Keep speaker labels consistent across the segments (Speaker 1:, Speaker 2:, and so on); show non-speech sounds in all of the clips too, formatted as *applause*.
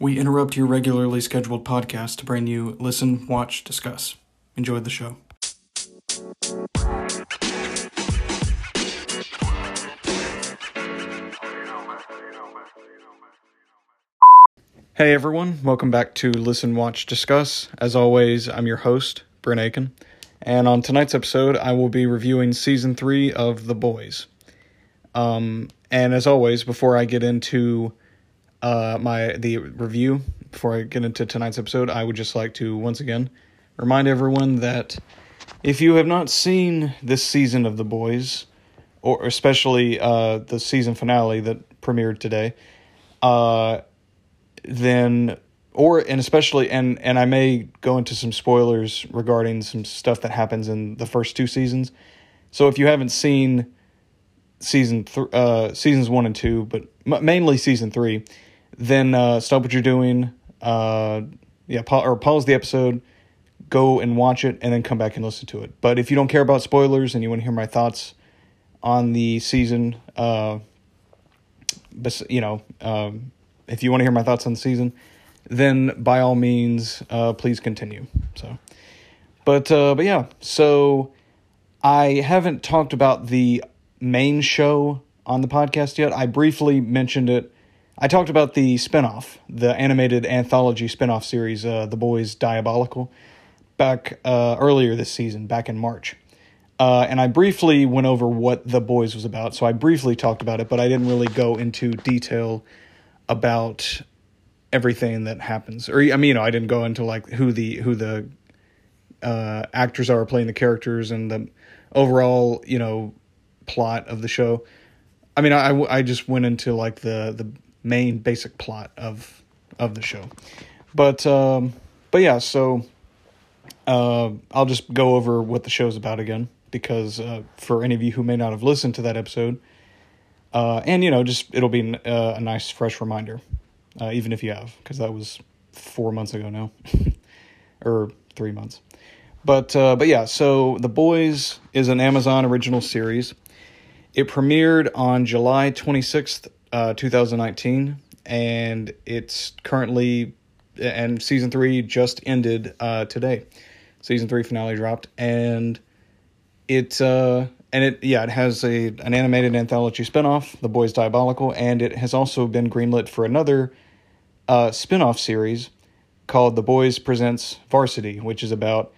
Speaker 1: We interrupt your regularly scheduled podcast to bring you Listen, Watch, Discuss. Enjoy the show. Hey everyone, welcome back to Listen, Watch, Discuss. As always, I'm your host, Bryn Aiken, and on tonight's episode, I will be reviewing season three of The Boys. Um, and as always, before I get into uh, my the review, before I get into tonight's episode, I would just like to once again remind everyone that if you have not seen this season of The Boys, or especially uh, the season finale that premiered today, uh, then or and especially and and I may go into some spoilers regarding some stuff that happens in the first two seasons. So if you haven't seen season th- uh, seasons one and two, but m- mainly season three, then uh, stop what you're doing. Uh, yeah, pa- or pause the episode, go and watch it, and then come back and listen to it. But if you don't care about spoilers and you want to hear my thoughts on the season, uh, you know, um, if you want to hear my thoughts on the season, then by all means, uh, please continue. So, but uh, but yeah, so I haven't talked about the main show on the podcast yet. I briefly mentioned it. I talked about the spinoff, the animated anthology spinoff series, uh, The Boys Diabolical, back uh, earlier this season, back in March. Uh, and I briefly went over what The Boys was about. So I briefly talked about it, but I didn't really go into detail about everything that happens. Or I mean, you know, I didn't go into like who the who the uh, actors are playing the characters and the overall, you know, plot of the show. I mean, I I just went into like the the main basic plot of of the show. But um but yeah, so uh I'll just go over what the show's about again because uh, for any of you who may not have listened to that episode, uh, and you know, just it'll be uh, a nice fresh reminder, uh, even if you have, because that was four months ago now, *laughs* or three months. But uh, but yeah, so the boys is an Amazon original series. It premiered on July twenty sixth, uh, two thousand nineteen, and it's currently and season three just ended uh, today. Season three finale dropped, and it uh and it yeah it has a an animated anthology spinoff the boys diabolical and it has also been greenlit for another uh spinoff series called the boys presents varsity which is about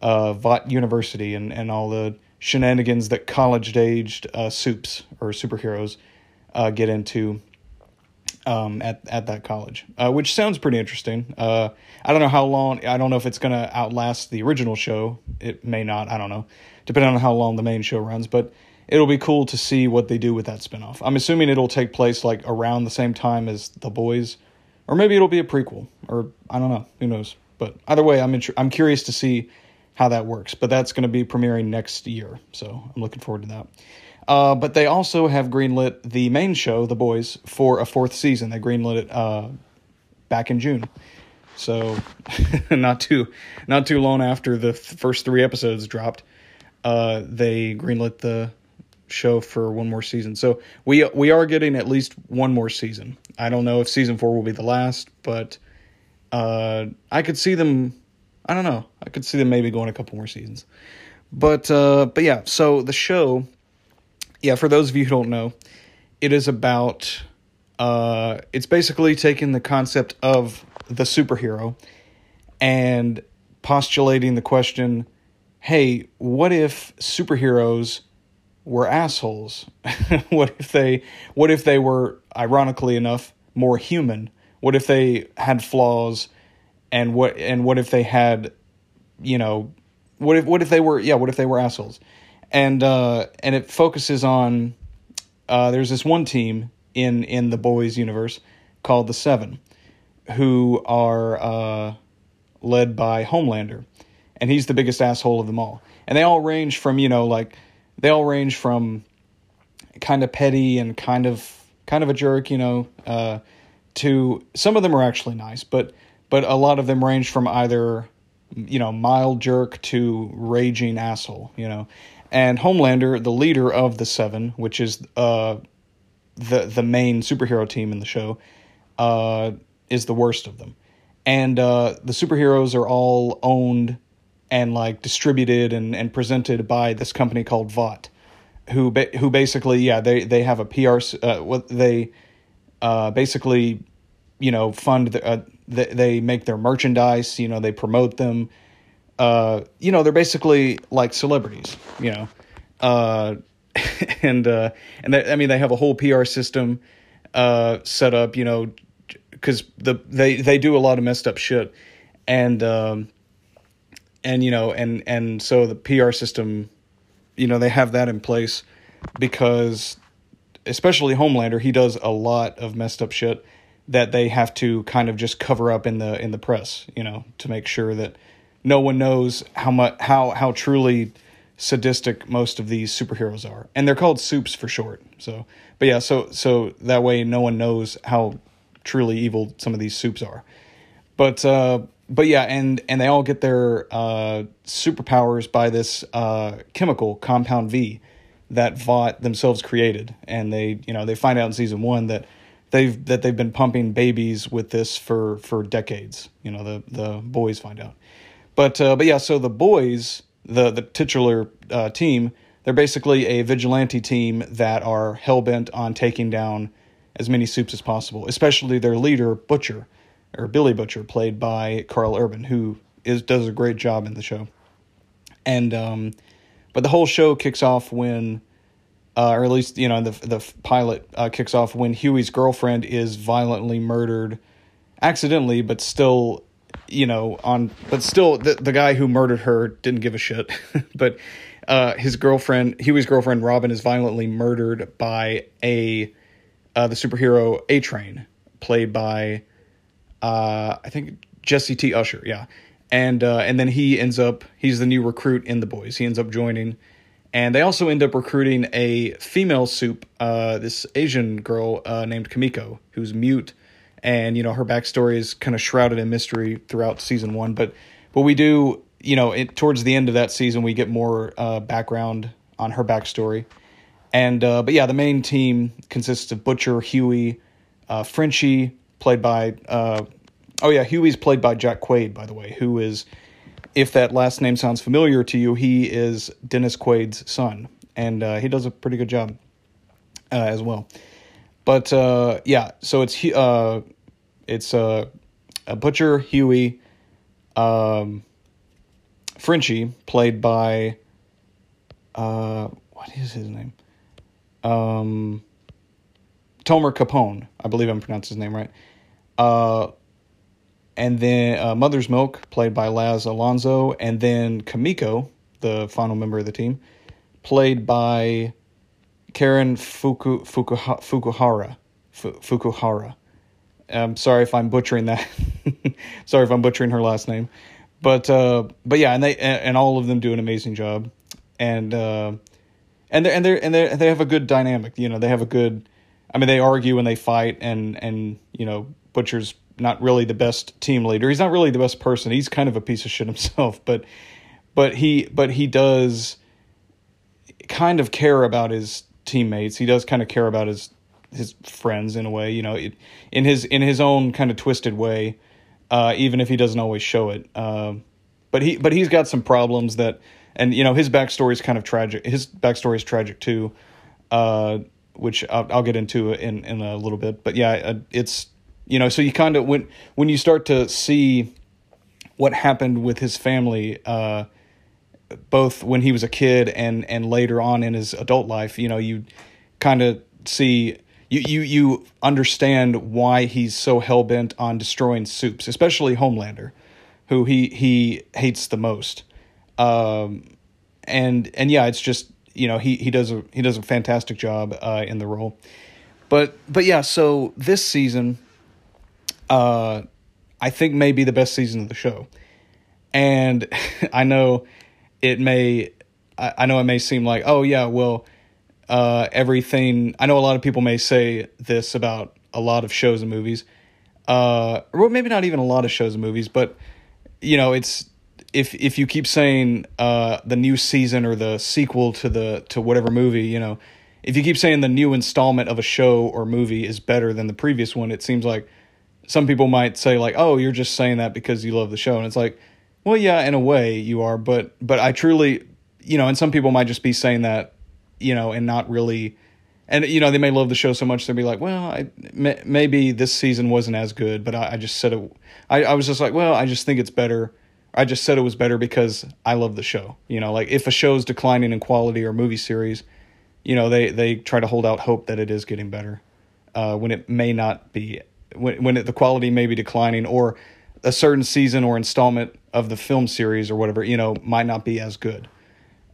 Speaker 1: uh vought university and and all the shenanigans that college aged uh soups or superheroes uh get into um, at at that college, uh, which sounds pretty interesting. Uh, I don't know how long. I don't know if it's gonna outlast the original show. It may not. I don't know, depending on how long the main show runs. But it'll be cool to see what they do with that spinoff. I'm assuming it'll take place like around the same time as The Boys, or maybe it'll be a prequel, or I don't know. Who knows? But either way, I'm int- I'm curious to see how that works. But that's going to be premiering next year, so I'm looking forward to that. Uh, but they also have greenlit the main show, The Boys, for a fourth season. They greenlit it uh, back in June, so *laughs* not too not too long after the th- first three episodes dropped, uh, they greenlit the show for one more season. So we we are getting at least one more season. I don't know if season four will be the last, but uh, I could see them. I don't know. I could see them maybe going a couple more seasons. But uh, but yeah. So the show yeah, for those of you who don't know, it is about uh it's basically taking the concept of the superhero and postulating the question, hey, what if superheroes were assholes? *laughs* what if they what if they were ironically enough more human? What if they had flaws and what and what if they had you know what if what if they were yeah, what if they were assholes? And uh, and it focuses on uh, there's this one team in in the boys universe called the Seven, who are uh, led by Homelander, and he's the biggest asshole of them all. And they all range from you know like they all range from kind of petty and kind of kind of a jerk, you know, uh, to some of them are actually nice, but but a lot of them range from either you know mild jerk to raging asshole, you know and Homelander, the leader of the Seven, which is uh, the the main superhero team in the show, uh, is the worst of them, and uh, the superheroes are all owned and like distributed and, and presented by this company called Vought, who ba- who basically yeah they they have a PR uh, what they uh, basically you know fund the, uh, they, they make their merchandise you know they promote them uh, you know they're basically like celebrities you know. Uh, *laughs* and uh, and they, I mean they have a whole PR system uh, set up you know because the they they do a lot of messed up shit. And um, and you know and and so the PR system you know they have that in place because especially Homelander he does a lot of messed up shit that they have to kind of just cover up in the in the press you know to make sure that no one knows how much how how truly sadistic most of these superheroes are. And they're called soups for short. So but yeah so so that way no one knows how truly evil some of these soups are. But uh but yeah, and and they all get their uh, superpowers by this uh, chemical compound V that Vought themselves created, and they you know they find out in season one that they've that they've been pumping babies with this for for decades. You know the the boys find out, but uh, but yeah, so the boys the the titular uh, team they're basically a vigilante team that are hell bent on taking down as many soups as possible, especially their leader Butcher or Billy Butcher, played by Karl Urban, who is does a great job in the show. And um, but the whole show kicks off when, uh, or at least you know the the pilot uh, kicks off when Hughie's girlfriend is violently murdered, accidentally, but still, you know on but still the the guy who murdered her didn't give a shit, *laughs* but. Uh, his girlfriend, Hughie's girlfriend, Robin, is violently murdered by a uh, the superhero A Train, played by uh, I think Jesse T. Usher, yeah, and uh, and then he ends up he's the new recruit in the boys. He ends up joining, and they also end up recruiting a female soup, uh, this Asian girl uh, named Kimiko, who's mute, and you know her backstory is kind of shrouded in mystery throughout season one. But but we do you know it, towards the end of that season we get more uh, background on her backstory, and uh, but yeah, the main team consists of Butcher, Hughie, uh, Frenchie played by uh, oh yeah, Hughie's played by Jack Quaid, by the way, who is if that last name sounds familiar to you, he is Dennis Quaid's son, and uh, he does a pretty good job uh, as well. But uh, yeah, so it's uh, it's uh, a Butcher Hughie, um, Frenchie, played by uh, what is his name? Um, Tomer Capone, I believe I'm pronouncing his name right. Uh, and then uh, Mother's Milk, played by Laz Alonso, and then Kimiko, the final member of the team, played by Karen Fuku, Fukuha, Fukuhara. Fukuhara. I'm sorry if I'm butchering that. *laughs* sorry if I'm butchering her last name, but uh, but yeah, and they and all of them do an amazing job, and uh, and they and they and they they have a good dynamic. You know, they have a good. I mean, they argue and they fight, and and you know, Butcher's not really the best team leader. He's not really the best person. He's kind of a piece of shit himself, *laughs* but but he but he does kind of care about his teammates. He does kind of care about his his friends in a way, you know, in his in his own kind of twisted way, uh, even if he doesn't always show it. Uh, but he but he's got some problems that, and you know, his backstory is kind of tragic. His backstory is tragic too, uh, which I'll, I'll, get into in in a little bit. But yeah, uh, it's you know so you kind of when when you start to see what happened with his family uh, both when he was a kid and and later on in his adult life you know you kind of see you you you understand why he's so hell-bent on destroying soups especially homelander who he he hates the most um and and yeah it's just you know he he does a he does a fantastic job uh in the role but but yeah so this season uh, I think may be the best season of the show. And *laughs* I know it may, I, I know it may seem like, oh yeah, well, uh, everything. I know a lot of people may say this about a lot of shows and movies, uh, or maybe not even a lot of shows and movies, but you know, it's if if you keep saying uh, the new season or the sequel to the to whatever movie, you know, if you keep saying the new installment of a show or movie is better than the previous one, it seems like some people might say like, "Oh, you're just saying that because you love the show," and it's like, well, yeah, in a way you are, but but I truly, you know, and some people might just be saying that, you know, and not really, and you know, they may love the show so much they'll be like, well, I, may, maybe this season wasn't as good, but I, I just said it. I, I was just like, well, I just think it's better. I just said it was better because I love the show. You know, like if a show's declining in quality or movie series, you know, they they try to hold out hope that it is getting better, uh, when it may not be when when it, the quality may be declining or a certain season or installment of the film series or whatever you know might not be as good.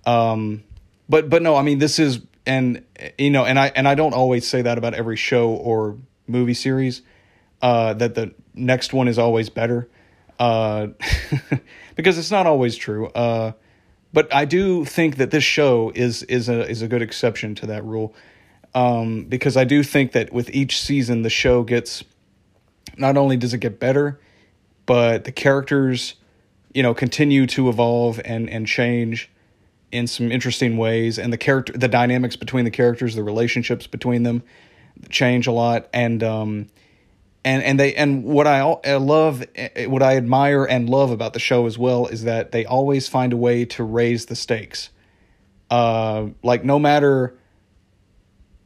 Speaker 1: Um but but no i mean this is and you know and i and i don't always say that about every show or movie series uh that the next one is always better uh *laughs* because it's not always true. Uh but i do think that this show is is a is a good exception to that rule um because i do think that with each season the show gets not only does it get better, but the characters, you know, continue to evolve and and change in some interesting ways, and the character, the dynamics between the characters, the relationships between them, change a lot, and um, and and they and what I, I love, what I admire and love about the show as well is that they always find a way to raise the stakes. Uh, like no matter,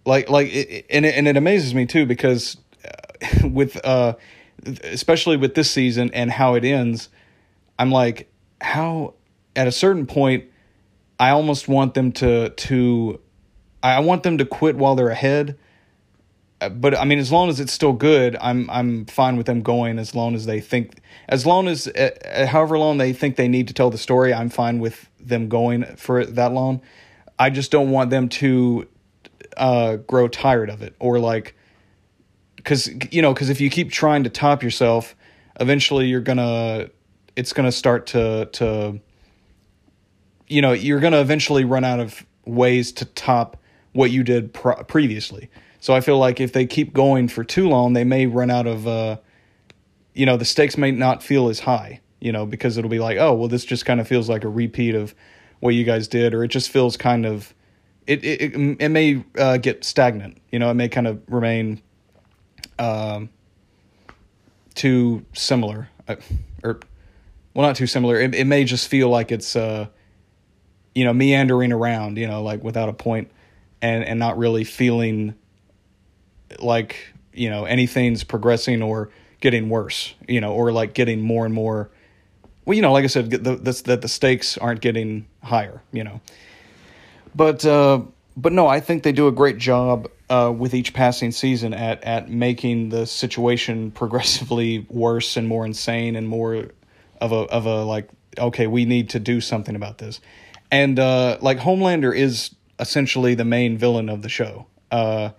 Speaker 1: like like, it, and it, and it amazes me too because *laughs* with uh especially with this season and how it ends, I'm like, how at a certain point I almost want them to to I want them to quit while they're ahead. Uh, but I mean, as long as it's still good, I'm I'm fine with them going. As long as they think, as long as uh, uh however long they think they need to tell the story, I'm fine with them going for that long. I just don't want them to uh, grow tired of it or like because you know because if you keep trying to top yourself eventually you're gonna it's gonna start to to you know you're gonna eventually run out of ways to top what you did previously. So i feel like if they keep going for too long they may run out of uh you know the stakes may not feel as high you know because it'll be like oh well this just kind of feels like a repeat of what you guys did or it just feels kind of it it, it, it may uh, get stagnant you know it may kind of remain um, too similar, uh, or well, not too similar. It, it may just feel like it's uh, you know meandering around, you know, like without a point, and and not really feeling like you know anything's progressing or getting worse, you know, or like getting more and more. Well, you know, like I said, the, the, that the stakes aren't getting higher, you know. But uh, but no, I think they do a great job uh, with each passing season at at making the situation *laughs* progressively worse and more insane and more of a of a like okay, we need to do something about this. And uh, like Homelander is essentially the main villain of the show, uh,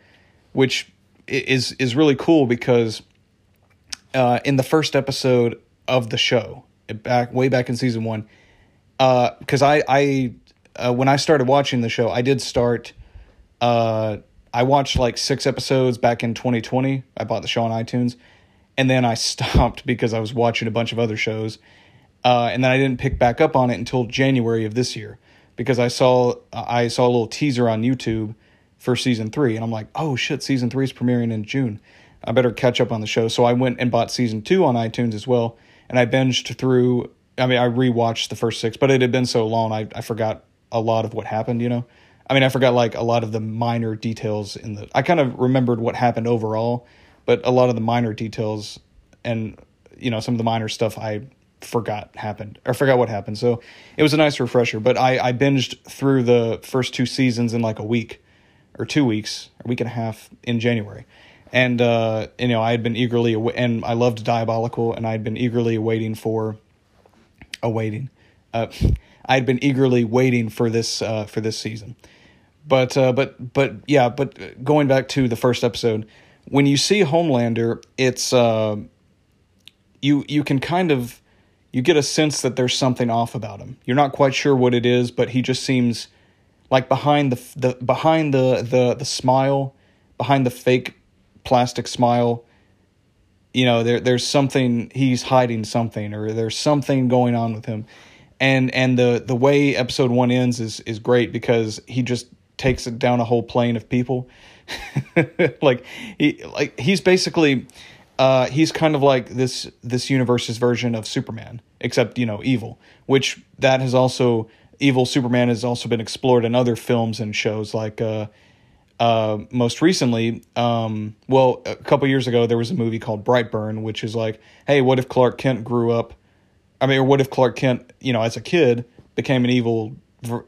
Speaker 1: which is is really cool because uh, in the first episode of the show, back way back in season one, because uh, I I uh, when I started watching the show, I did start. Uh, I watched like six episodes back in 2020. I bought the show on iTunes, and then I *laughs* stopped because I was watching a bunch of other shows, uh, and then I didn't pick back up on it until January of this year because I saw I saw a little teaser on YouTube for season three, and I'm like, oh shit, season three is premiering in June. I better catch up on the show. So I went and bought season two on iTunes as well, and I binged through. I mean, I rewatched the first six, but it had been so long, I I forgot a lot of what happened, you know. I mean, I forgot like a lot of the minor details in the. I kind of remembered what happened overall, but a lot of the minor details and you know some of the minor stuff I forgot happened or forgot what happened. So it was a nice refresher. But I I binged through the first two seasons in like a week or two weeks, a week and a half in January. And uh, you know, I had been eagerly aw- and I loved Diabolical, and I had been eagerly awaiting for awaiting. Uh, *laughs* I had been eagerly waiting for this uh, for this season. But uh, but but yeah, but going back to the first episode, when you see Homelander, it's uh, you you can kind of you get a sense that there's something off about him. You're not quite sure what it is, but he just seems like behind the the behind the the the smile, behind the fake plastic smile, you know, there there's something he's hiding something or there's something going on with him and and the the way episode one ends is is great because he just takes it down a whole plane of people *laughs* like he like he's basically uh, he's kind of like this this universe's version of Superman, except you know evil. Which that has also evil Superman has also been explored in other films and shows like. Uh, uh, most recently, um, well, a couple years ago, there was a movie called Brightburn, which is like, hey, what if Clark Kent grew up? I mean, or what if Clark Kent, you know, as a kid became an evil,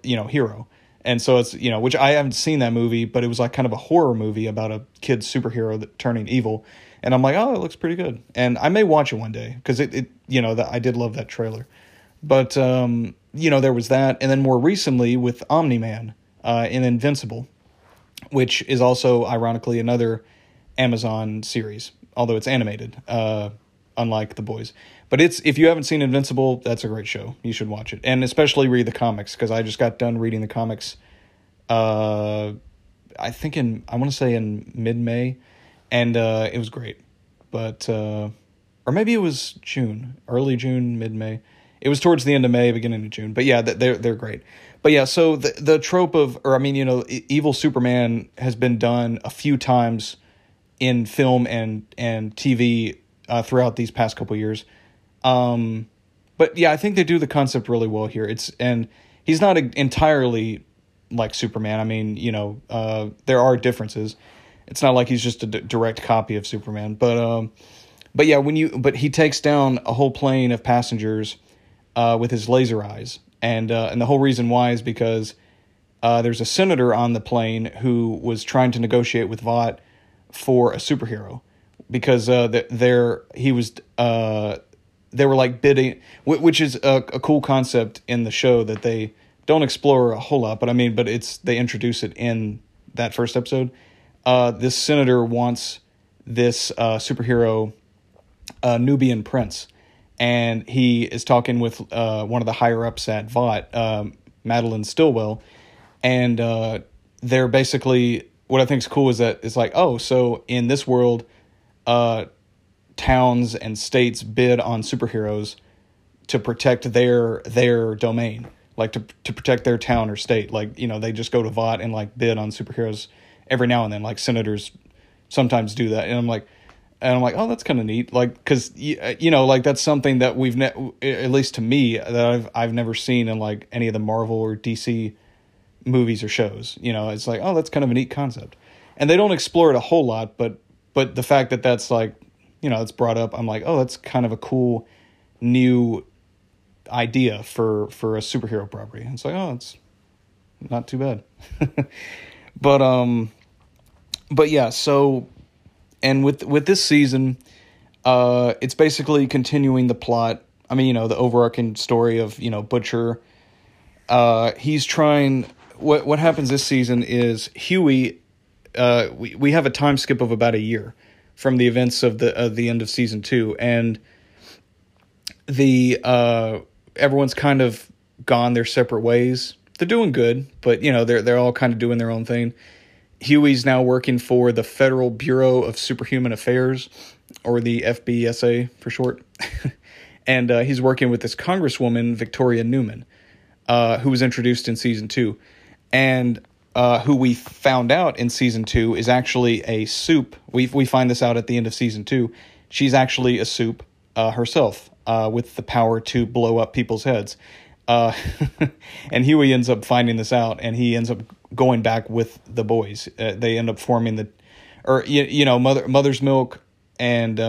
Speaker 1: you know, hero? And so it's, you know, which I haven't seen that movie, but it was like kind of a horror movie about a kid superhero that turning evil. And I'm like, oh, it looks pretty good. And I may watch it one day because it, it, you know, that I did love that trailer. But, um, you know, there was that. And then more recently with Omni Man uh, in Invincible which is also ironically another Amazon series, although it's animated, uh, unlike The Boys. But it's if you haven't seen Invincible, that's a great show. You should watch it, and especially read the comics because I just got done reading the comics. Uh, I think in I want to say in mid May, and uh, it was great. But uh, or maybe it was June, early June, mid May. It was towards the end of May, beginning of June. But yeah, they're they're great. But yeah, so the the trope of, or I mean, you know, evil Superman has been done a few times in film and and TV uh, throughout these past couple years. Um, but yeah, I think they do the concept really well here. It's and he's not a, entirely like Superman. I mean, you know, uh, there are differences. It's not like he's just a d- direct copy of Superman, but um, but yeah, when you but he takes down a whole plane of passengers uh, with his laser eyes, and uh, and the whole reason why is because uh, there's a senator on the plane who was trying to negotiate with Vought for a superhero because uh, there he was uh, they were like bidding, which is a, a cool concept in the show that they don't explore a whole lot, but I mean, but it's they introduce it in that first episode. Uh, this senator wants this uh, superhero uh, Nubian prince, and he is talking with uh, one of the higher ups at Vought, um, Madelyn Stillwell, and uh, they're basically what I think is cool is that it's like, oh, so in this world, uh, towns and states bid on superheroes to protect their their domain, like to to protect their town or state. Like you know, they just go to Vought and like bid on superheroes every now and then. Like senators sometimes do that, and I'm like and I'm like, oh, that's kind of neat. Like, because you know, like that's something that we've ne- at least to me that I've I've never seen in like any of the Marvel or DC movies or shows. You know, it's like, oh, that's kind of a neat concept, and they don't explore it a whole lot. But but the fact that that's like, you know, it's brought up, I'm like, oh, that's kind of a cool new idea for for a superhero property. It's like, oh, it's not too bad. *laughs* but um, but yeah, so and with with this season, uh, it's basically continuing the plot. I mean, you know, the overarching story of you know Butcher. Uh, he's trying. What what happens this season is Hughie. Uh, we we have a time skip of about a year from the events of the of the end of season two, and the uh, everyone's kind of gone their separate ways. They're doing good, but you know they're they're all kind of doing their own thing. Hughie's now working for the Federal Bureau of Superhuman Affairs, or the FBSA for short. *laughs* and uh, he's working with this Congresswoman, Victoria Newman, uh, who was introduced in season two. And uh, who we found out in season two is actually a soup. We, we find this out at the end of season two. She's actually a soup uh, herself uh, with the power to blow up people's heads. Uh, *laughs* and Hughie ends up finding this out, and he ends up going back with the boys. Uh, they end up forming the, or you, you know, mother Mother's Milk and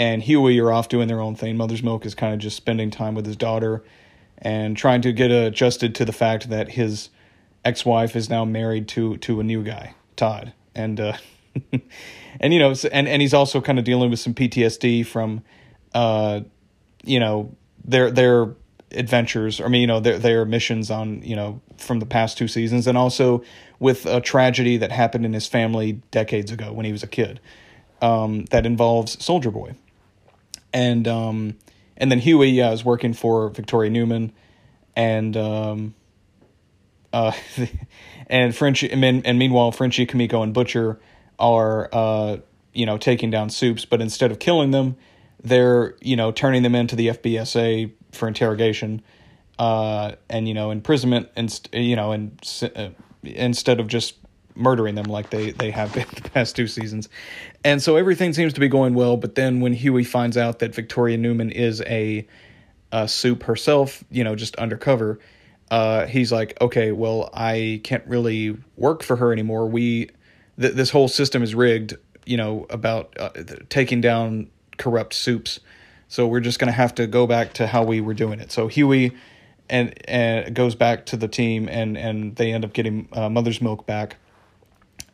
Speaker 1: and Hughie are off doing their own thing. Mother's Milk is kind of just spending time with his daughter and trying to get adjusted to the fact that his ex-wife is now married to to a new guy, Todd, and uh, *laughs* and you know, and and he's also kind of dealing with some PTSD from, uh, you know, their their adventures. I mean, you know, their their missions on you know from the past two seasons, and also with a tragedy that happened in his family decades ago when he was a kid, um, that involves Soldier Boy, and um, and then Hughie yeah, is working for Victoria Newman, and um, uh, *laughs* and Frenchie and, and meanwhile Frenchie, Kimiko, and Butcher are uh, you know taking down soups, but instead of killing them, they're you know turning them into the FBSA for interrogation, uh, and you know imprisonment, and you know, and uh, instead of just murdering them like they they have been *laughs* the past two seasons. And so everything seems to be going well, but then when Hughie finds out that Victoria Newman is a, a soup herself, you know, just undercover, uh, he's like, okay, well, I can't really work for her anymore. We, th- this whole system is rigged, you know, about uh, taking down corrupt soups. So we're just going to have to go back to how we were doing it. So Hughie, and and goes back to the team, and and they end up getting uh, Mother's Milk back,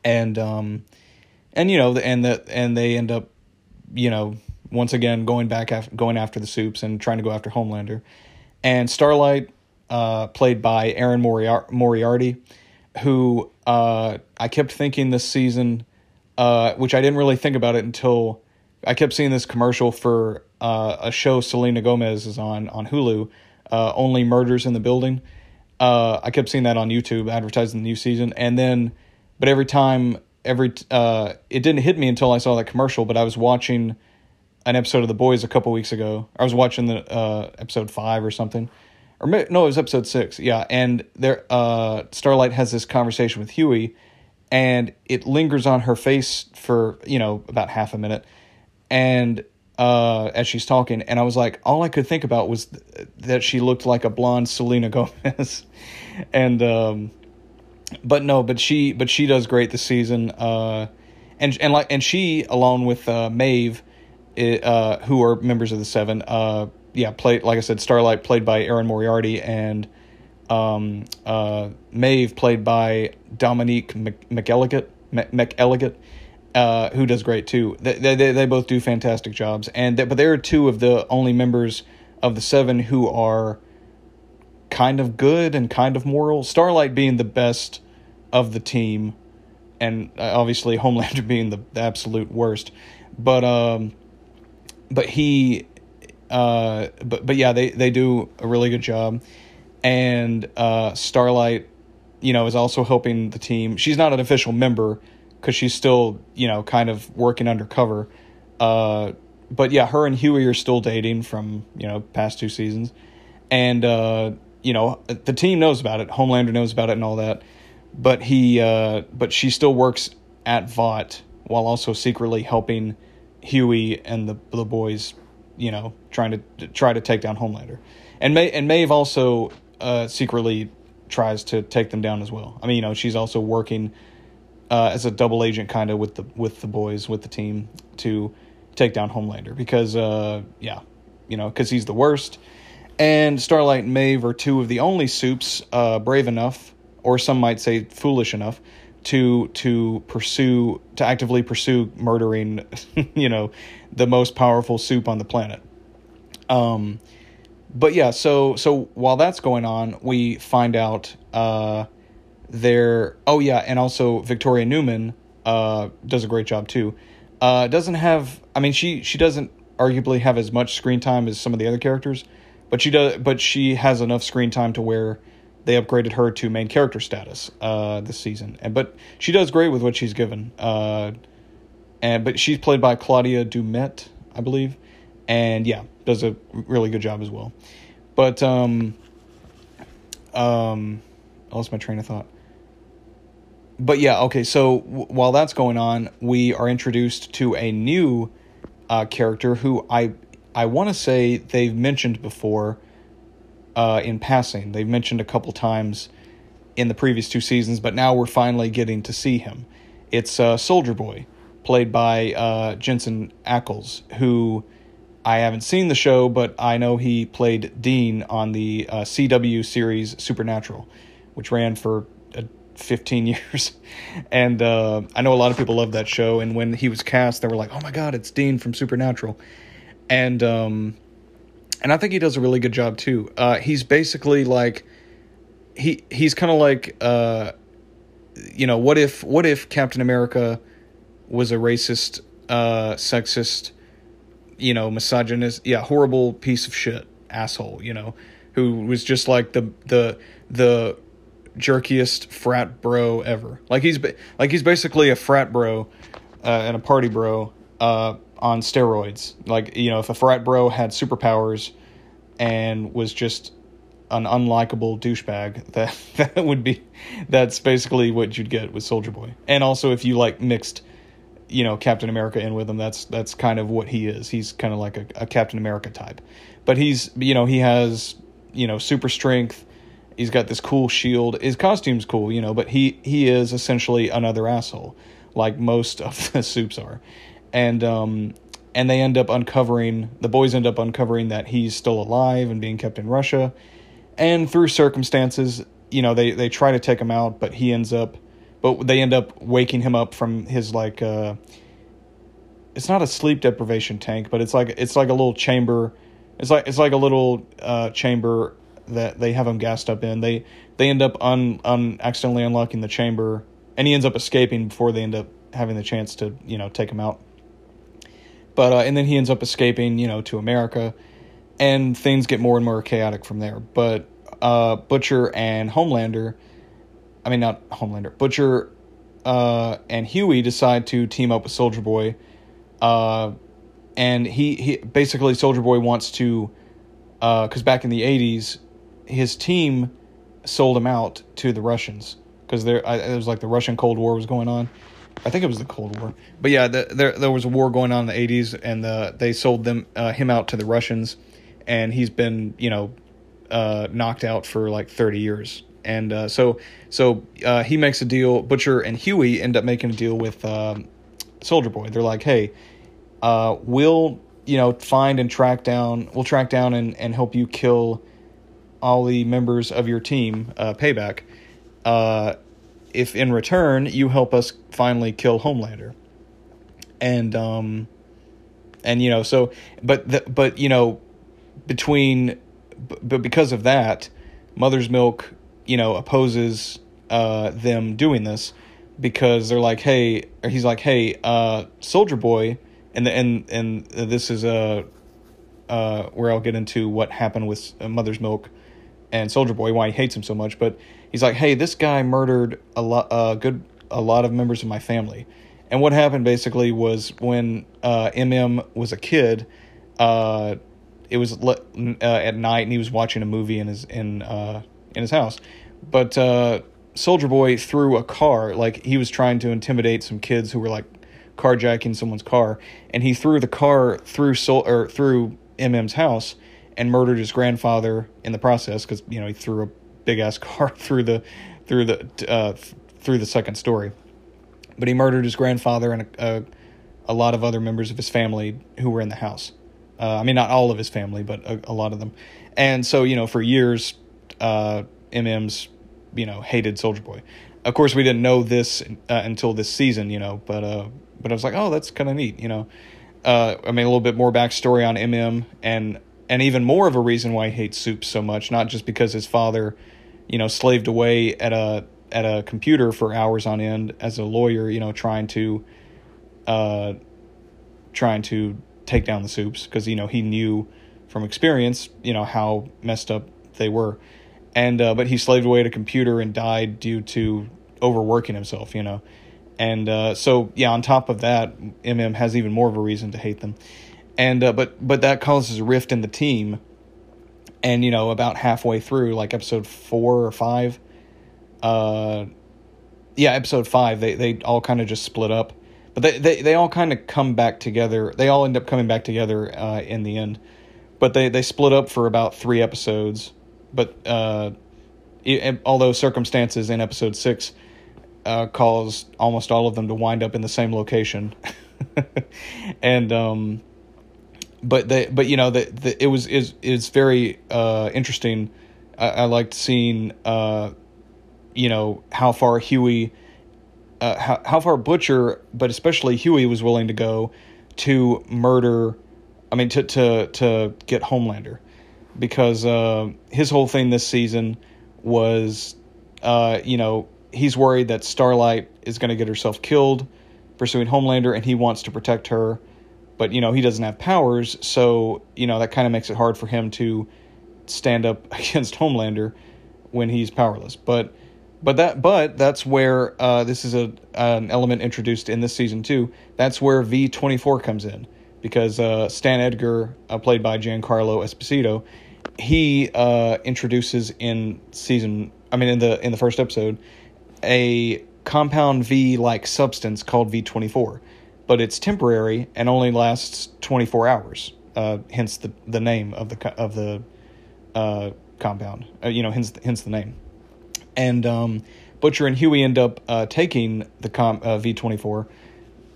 Speaker 1: and um, and you know, and that and they end up, you know, once again going back after going after the soups and trying to go after Homelander, and Starlight, uh, played by Erin Moriar- Moriarty, who uh, I kept thinking this season, uh, which I didn't really think about it until I kept seeing this commercial for uh, a show Selena Gomez is on on Hulu, uh, Only Murders in the Building. Uh, I kept seeing that on YouTube advertising the new season, and then, but every time, every uh, it didn't hit me until I saw that commercial. But I was watching an episode of The Boys a couple weeks ago. I was watching the uh, episode five or something, or no, it was episode six. Yeah, and there, uh, Starlight has this conversation with Hughie, and it lingers on her face for you know about half a minute and uh, as she's talking, and I was like, all I could think about was th- that she looked like a blonde Selena *laughs* Gomez, and um, but no, but she but she does great this season, uh, and and like and she along with uh, Maeve, uh, who are members of the Seven, uh, yeah, played like I said, Starlight played by Erin Moriarty, and um, uh, Maeve played by Dominique McElligott, McElligott uh, who does great too. They, they they both do fantastic jobs, and they, but there are two of the only members of the seven who are kind of good and kind of moral. Starlight being the best of the team, and uh, obviously Homelander *laughs* being the, the absolute worst. But um, but he, uh, but but yeah, they they do a really good job, and uh, Starlight, you know, is also helping the team. She's not an official member because she's still you know kind of working undercover. Uh, but yeah, her and Hughie are still dating from you know past two seasons, and uh, you know the team knows about it. Homelander knows about it and all that, but he uh, but she still works at Vought while also secretly helping Hughie and the the boys, you know, trying to, to try to take down Homelander, and May and Maeve also uh, secretly tries to take them down as well. I mean, you know, she's also working uh, as a double agent kind of with the with the boys with the team to take down Homelander because uh, yeah, you know because he's the worst. And Starlight and Maeve are two of the only soups uh, brave enough, or some might say foolish enough, to to pursue to actively pursue murdering, *laughs* you know, the most powerful soup on the planet. Um, but yeah, so so while that's going on, we find out uh, there oh yeah and also victoria newman uh, does a great job too uh, doesn't have i mean she she doesn't arguably have as much screen time as some of the other characters but she does but she has enough screen time to where they upgraded her to main character status uh, this season. And but she does great with what she's given uh, and but she's played by Claudia Doumit i believe. And yeah does a really good job as well. But um um I lost my train of thought. But yeah, okay. So w- while that's going on, we are introduced to a new uh, character who I I want to say they've mentioned before uh, in passing. They've mentioned a couple times in the previous two seasons, but now we're finally getting to see him. It's uh, Soldier Boy, played by uh, Jensen Ackles, who I haven't seen the show, but I know he played Dean on the uh, CW series Supernatural, which ran for 15 *laughs* years. And uh, I know a lot of people love that show. And when he was cast, they were like, oh my God, it's Dean from Supernatural. And, um, and I think he does a really good job too. Uh, he's basically like, he, he's kind of like, uh, you know, what if, what if Captain America was a racist, uh, sexist, you know, misogynist, yeah, horrible piece of shit asshole, you know, who was just like the, the, the jerkiest frat bro ever. Like he's like he's basically a frat bro uh, and a party bro uh, on steroids. Like you know, if a frat bro had superpowers and was just an unlikable douchebag, *laughs* that that would be that's basically what you'd get with Soldier Boy. And also if you like mixed you know Captain America in with him. That's that's kind of what he is. He's kind of like a, a, Captain America type, but he's you know he has you know super strength. He's got this cool shield. His costume's cool, you know, but he he is essentially another asshole, like most of *laughs* the soups are, and um and they end up uncovering the boys end up uncovering that he's still alive and being kept in Russia, and through circumstances, you know they they try to take him out, but he ends up but they end up waking him up from his like uh it's not a sleep deprivation tank, but it's like it's like a little chamber. It's like it's like a little uh, chamber that they have him gassed up in. They they end up un, un accidentally unlocking the chamber, and he ends up escaping before they end up having the chance to you know take him out. But uh, and then he ends up escaping you know to America, and things get more and more chaotic from there. But uh, Butcher and Homelander I mean, not Homelander, Butcher uh, and Hughie decide to team up with Soldier Boy. Uh, and he, he basically, Soldier Boy wants to, because uh, back in the 80s, his team sold him out to the Russians because there it was like the Russian Cold War was going on. I think it was the Cold War, but yeah, the, there there was a war going on in the eighties, and the, they sold them uh, him out to the Russians, and he's been you know uh, knocked out for like thirty years and uh, so so uh, he makes a deal. Butcher and Hughie end up making a deal with um, Soldier Boy. They're like, hey, uh, we'll you know find and track down. We'll track down and and help you kill all the members of your team. Uh, payback. If in return you help us finally kill Homelander. And um, and you know so but the, but you know between but because of that mother's milk you know, opposes uh, them doing this because they're like, hey, he's like, hey, uh, Soldier Boy, and the, and and this is a uh, uh, where I'll get into what happened with uh, Mother's Milk and Soldier Boy, why he hates him so much. But he's like, hey, this guy murdered a lot, uh, good, a lot of members of my family. And what happened basically was when uh, MM was a kid, uh, it was le- uh, at night and he was watching a movie in his in uh, in his house. But uh, Soldier Boy threw a car, like he was trying to intimidate some kids who were like carjacking someone's car, and he threw the car through Sol- or through MM's house and murdered his grandfather in the process because you know he threw a big ass *laughs* car through the through the uh, through the second story. But he murdered his grandfather and a, a, a, lot of other members of his family who were in the house. Uh, I mean, not all of his family, but a, a lot of them. And so, you know, for years, uh, MM's, you know, hated Soldier Boy. Of course, we didn't know this uh, until this season, you know, but uh, but I was like, oh, that's kind of neat, you know. Uh, I mean, a little bit more backstory on MM, and and even more of a reason why he hates Soup so much, not just because his father, you know, slaved away at a at a computer for hours on end as a lawyer, you know, trying to, uh, trying to take down the Soups because you know he knew from experience, you know, how messed up they were and uh, but he slaved away at a computer and died due to overworking himself, you know. And uh, so yeah, on top of that, MM has even more of a reason to hate them. And uh, but but that causes a rift in the team. And you know, about halfway through, like episode four or five, uh, yeah, episode five, they they all kind of just split up, but they they they all kind of come back together. They all end up coming back together uh, in the end, but they they split up for about three episodes. But uh, it, although circumstances in episode six uh, cause almost all of them to wind up in the same location, *laughs* and um, but they but you know the it was is is very uh, interesting. I, I liked seeing uh, you know how far Hughie. Uh, how, how far Butcher, but especially Hughie, was willing to go to murder. I mean, to to to get Homelander, because uh, his whole thing this season was, uh, you know, he's worried that Starlight is going to get herself killed pursuing Homelander, and he wants to protect her, but you know he doesn't have powers, so you know that kind of makes it hard for him to stand up *laughs* against Homelander when he's powerless. But but that but that's where uh, this is a an element introduced in this season too. That's where V twenty four comes in because uh, Stan Edgar, uh, played by Giancarlo Esposito, he uh, introduces in season, I mean, in the in the first episode, a compound V like substance called V twenty four, but it's temporary and only lasts twenty four hours. Uh, hence the the name of the of the uh, compound. Uh, you know, hence hence the name. And um, Butcher and Hughie end up uh, taking the uh, V twenty four,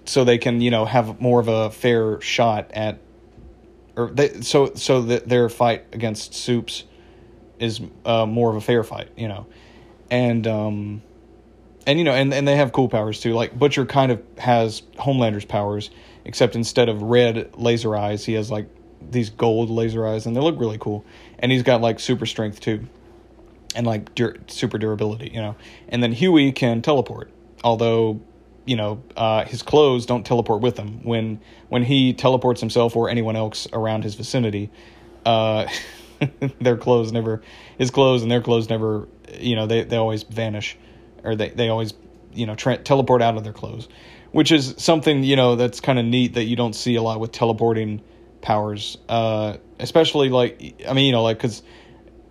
Speaker 1: so they can you know have more of a fair shot at, or they so so that their fight against Soups is uh, more of a fair fight. You know, and um, and you know, and and they have cool powers too. Like Butcher kind of has Homelander's powers, except instead of red laser eyes, he has like these gold laser eyes, and they look really cool. And he's got like super strength too, and like dur- super durability, you know. And then Hughie can teleport, although you know uh, his clothes don't teleport with him. When when he teleports himself or anyone else around his vicinity, uh, *laughs* their clothes never his clothes and their clothes never you know they they always vanish or they they always you know tra- teleport out of their clothes, which is something you know that's kind of neat that you don't see a lot with teleporting powers, uh, especially like I mean you know like because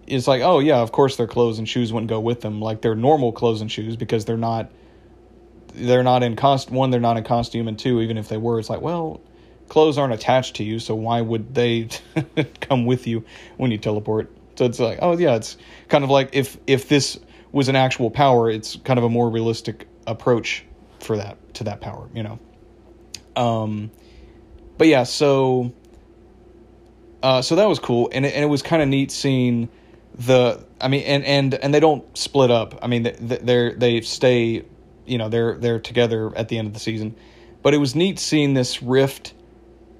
Speaker 1: it's like oh yeah of course their clothes and shoes wouldn't go with them. Like their normal clothes and shoes because they're not they're not in cost one they're not in costume and two even if they were it's like well clothes aren't attached to you so why would they *laughs* come with you when you teleport? So it's like oh yeah it's kind of like if if this was an actual power, it's kind of a more realistic approach for that to that power, you know. Um, but yeah, so uh, so that was cool, and it, and it was kind of neat seeing the. I mean, and and and they don't split up. I mean, they they stay, you know, they're they're together at the end of the season. But it was neat seeing this rift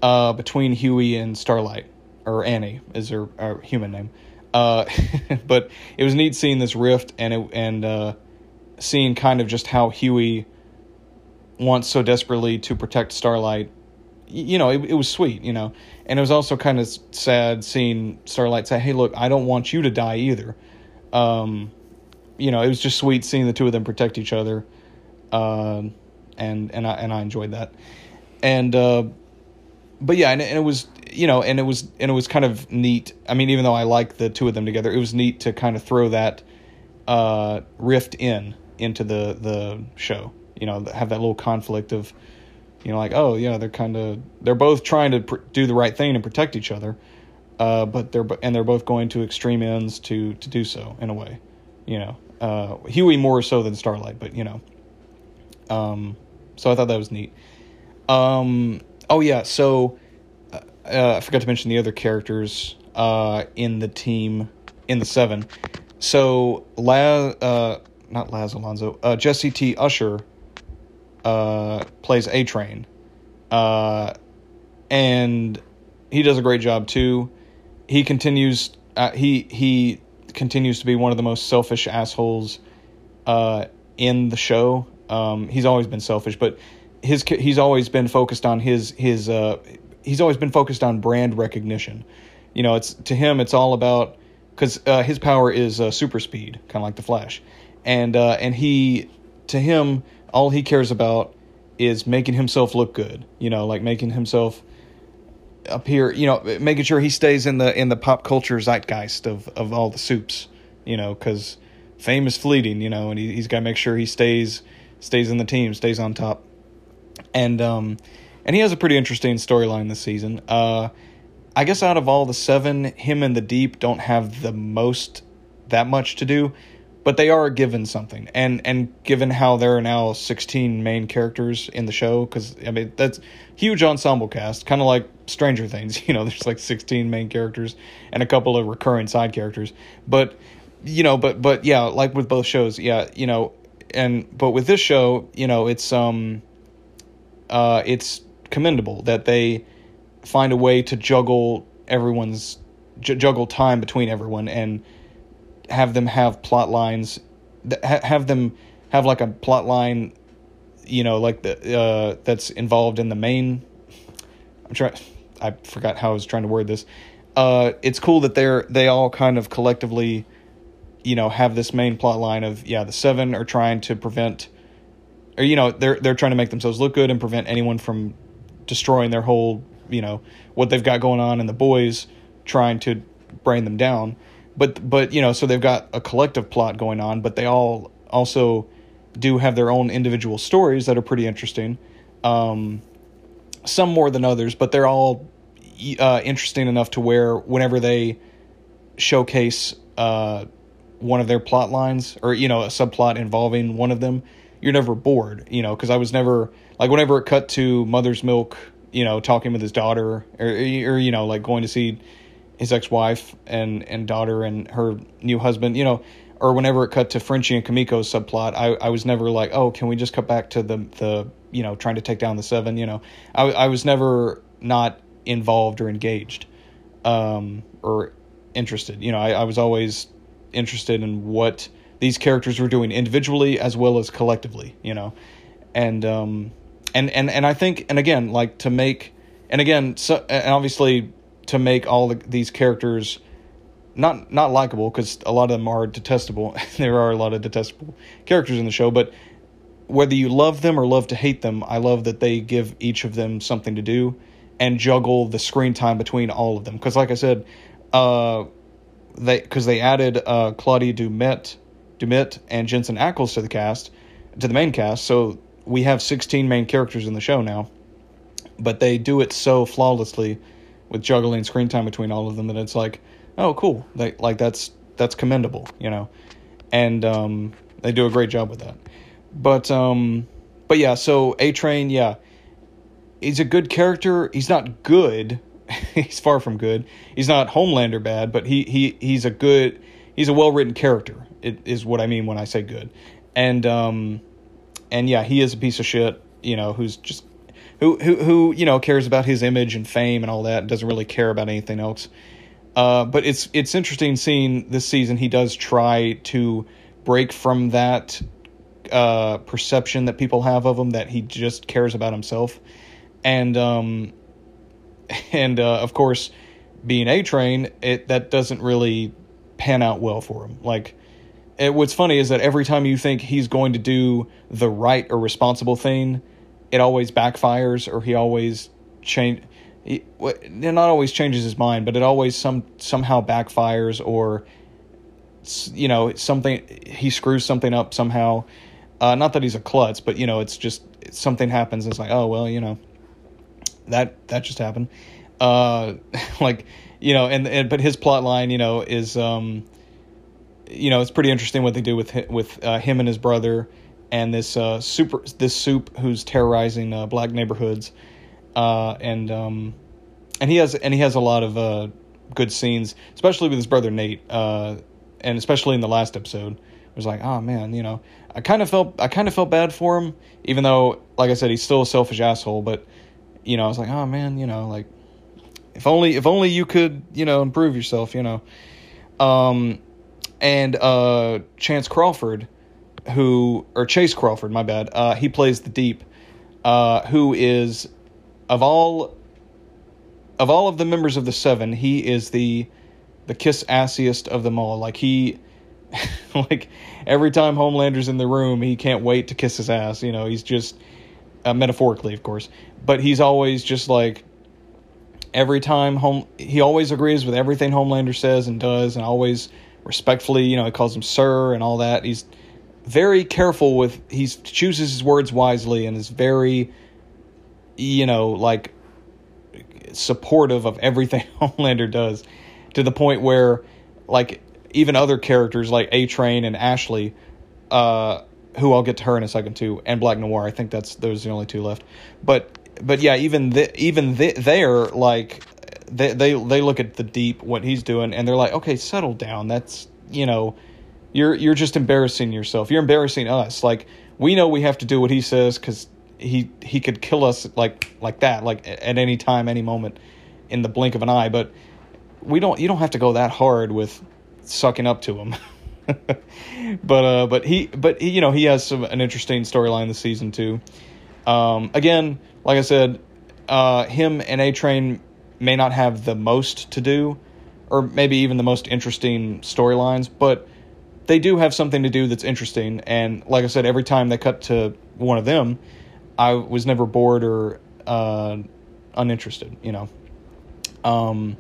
Speaker 1: uh, between Hughie and Starlight, or Annie is her, her human name. Uh, *laughs* but it was neat seeing this rift and it, and uh, seeing kind of just how Hughie wants so desperately to protect Starlight. You know, it, it was sweet, you know, and it was also kind of sad seeing Starlight say, "Hey, look, I don't want you to die either." Um, you know, it was just sweet seeing the two of them protect each other, uh, and and I and I enjoyed that, and uh, but yeah, and, and it was you know, and it was and it was kind of neat. I mean, even though I like the two of them together, it was neat to kind of throw that uh, rift in into the the show. You know, have that little conflict of, you know, like oh yeah, they're kind of they're both trying to pr- do the right thing and protect each other, uh, but they're and they're both going to extreme ends to to do so in a way. You know, uh, Hughie more so than Starlight, but you know. Um, so I thought that was neat. Um, oh yeah, so uh, I forgot to mention the other characters uh, in the team in the seven. So Laz, uh, not Laz Alonso, uh, Jesse T. Usher uh, plays A Train, uh, and he does a great job too. He continues. Uh, he he continues to be one of the most selfish assholes uh, in the show. Um, he's always been selfish, but his he's always been focused on his his uh, he's always been focused on brand recognition. You know, it's to him it's all about because uh, his power is uh, super speed, kind of like the Flash, and uh, and he to him all he cares about is making himself look good. You know, like making himself appear. You know, making sure he stays in the in the pop culture zeitgeist of of all the supes. You know, because fame is fleeting. You know, and he, he's got to make sure he stays stays in the team, stays on top, and um and he has a pretty interesting storyline this season. Uh, I guess out of all the seven, him and the Deep don't have the most that much to do, but they are given something. And and given how there are now sixteen main characters in the show, because I mean that's huge ensemble cast, kind of like Stranger Things. *laughs* You know, there's like sixteen main characters and a couple of recurring side characters. But you know, but but yeah, like with both shows, yeah, you know, and but with this show, you know, it's um, uh, it's commendable that they find a way to juggle everyone's j- juggle time between everyone and have them have plot lines that ha- have them have like a plot line you know like the uh that's involved in the main I'm trying I forgot how I was trying to word this. Uh it's cool that they're they all kind of collectively you know have this main plot line of yeah the seven are trying to prevent or you know they're they're trying to make themselves look good and prevent anyone from destroying their whole, you know, what they've got going on, and the boys trying to brain them down. But but you know, so they've got a collective plot going on, but they all also do have their own individual stories that are pretty interesting. Um, some more than others, but they're all uh, interesting enough to where whenever they showcase uh, one of their plot lines or you know a subplot involving one of them, you're never bored. You know, because I was never like whenever it cut to Mother's Milk, you know, talking with his daughter or, or you know like going to see his ex-wife and and daughter and her new husband, you know, or whenever it cut to Frenchie and Kimiko's subplot, I I was never like, oh, can we just cut back to the the you know trying to take down the seven? You know, I I was never not involved or engaged, um, or interested. You know, I, I was always interested in what these characters were doing individually as well as collectively, you know. And um and and and I think and again, like to make and again, so and obviously to make all the, these characters not not likable because a lot of them are detestable. *laughs* there are a lot of detestable characters in the show, but whether you love them or love to hate them, I love that they give each of them something to do and juggle the screen time between all of them. Because, like I said, uh, they because they added uh, Claudia Doumit, Doumit and Jensen Ackles to the cast, to the main cast. So we have 16 main characters in the show now, but they do it so flawlessly with juggling screen time between all of them that it's like, oh, cool. They like that's that's commendable, you know, and um, they do a great job with that. But um, but yeah, so A Train, yeah, he's a good character. He's not good *laughs* he's far from good. He's not Homelander bad, but he he he's a good he's a well written character. It is what I mean when I say good. And um and yeah, he is a piece of shit, you know, who's just who who who, you know, cares about his image and fame and all that, and doesn't really care about anything else. Uh but it's it's interesting seeing this season he does try to break from that uh perception that people have of him that he just cares about himself. And um *laughs* and uh, of course, being A Train, it that doesn't really pan out well for him. Like, it, what's funny is that every time you think he's going to do the right or responsible thing, it always backfires, or he always change. He, not always changes his mind, but it always some somehow backfires, or you know something he screws something up somehow. Uh, not that he's a klutz, but you know it's just something happens. It's like, oh well, you know that that just happened. Uh, *laughs* like you know, and, and but his plot line, you know, is um, you know, it's pretty interesting what they do with with uh, him and his brother and this uh, super this soup who's terrorizing uh, black neighborhoods, uh, and um, and he has and he has a lot of uh, good scenes, especially with his brother Nate, uh, and especially in the last episode. It was like, oh man, you know, I kind of felt I kind of felt bad for him, even though, like I said, he's still a selfish asshole, but you know, I was like, oh man, you know, like if only if only you could, you know, improve yourself, you know. Um and uh Chance Crawford who or Chace Crawford, my bad. Uh he plays the Deep uh who is of all of all of the members of the 7, he is the the kiss assiest of them all. Like he *laughs* like every time Homelander's in the room, he can't wait to kiss his ass, you know. He's just uh, metaphorically, of course. But he's always just like every time home. He always agrees with everything Homelander says and does, and always respectfully. You know, he calls him sir and all that. He's very careful with. He chooses his words wisely and is very, you know, like supportive of everything *laughs* Homelander does, to the point where, like, even other characters like A Train and Ashley, uh, who I'll get to her in a second too, and Black Noir. I think that's those are the only two left. But but yeah, even the, even the, there like they they they look at the deep what he's doing and they're like, okay, settle down. That's you know, you're you're just embarrassing yourself. You're embarrassing us. Like we know we have to do what he says because he he could kill us like like that like at any time, any moment, in the blink of an eye. But we don't. You don't have to go that hard with sucking up to him. *laughs* but uh, but he but he, you know he has some an interesting storyline this season too. Um, again, like I said, uh, him and A Train may not have the most to do, or maybe even the most interesting storylines, but they do have something to do that's interesting. And like I said, every time they cut to one of them, I was never bored or uh, uninterested. You know. Um,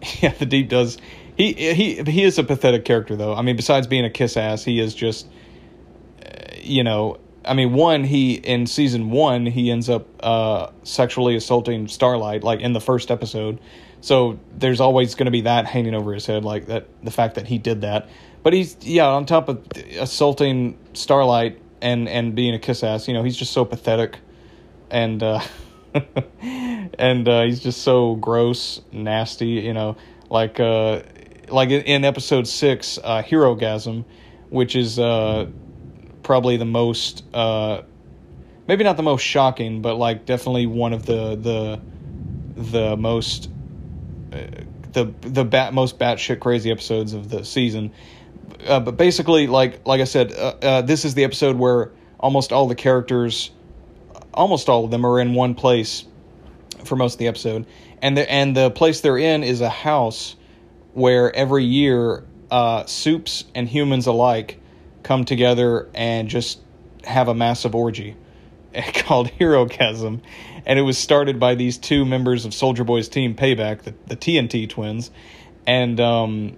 Speaker 1: *laughs* Yeah, the deep does. He he he is a pathetic character though. I mean, besides being a kiss ass, he is just, uh, you know. I mean, one he in season one he ends up uh, sexually assaulting Starlight like in the first episode, so there's always going to be that hanging over his head, like that the fact that he did that. But he's yeah on top of assaulting Starlight and and being a kiss ass, you know, he's just so pathetic, and. Uh, *laughs* and uh, he's just so gross, nasty. You know, like uh, like in episode six, uh, Herogasm, which is uh, probably the most uh, maybe not the most shocking, but like definitely one of the the the most uh, the the bat most batshit crazy episodes of the season. Uh, but basically, like like I said, uh, uh, this is the episode where almost all the characters almost all of them are in one place for most of the episode, and the and the place they're in is a house where every year uh, supes and humans alike come together and just have a massive orgy *laughs* called Herogasm, and it was started by these two members of Soldier Boy's team, Payback, the, the TNT twins, and um,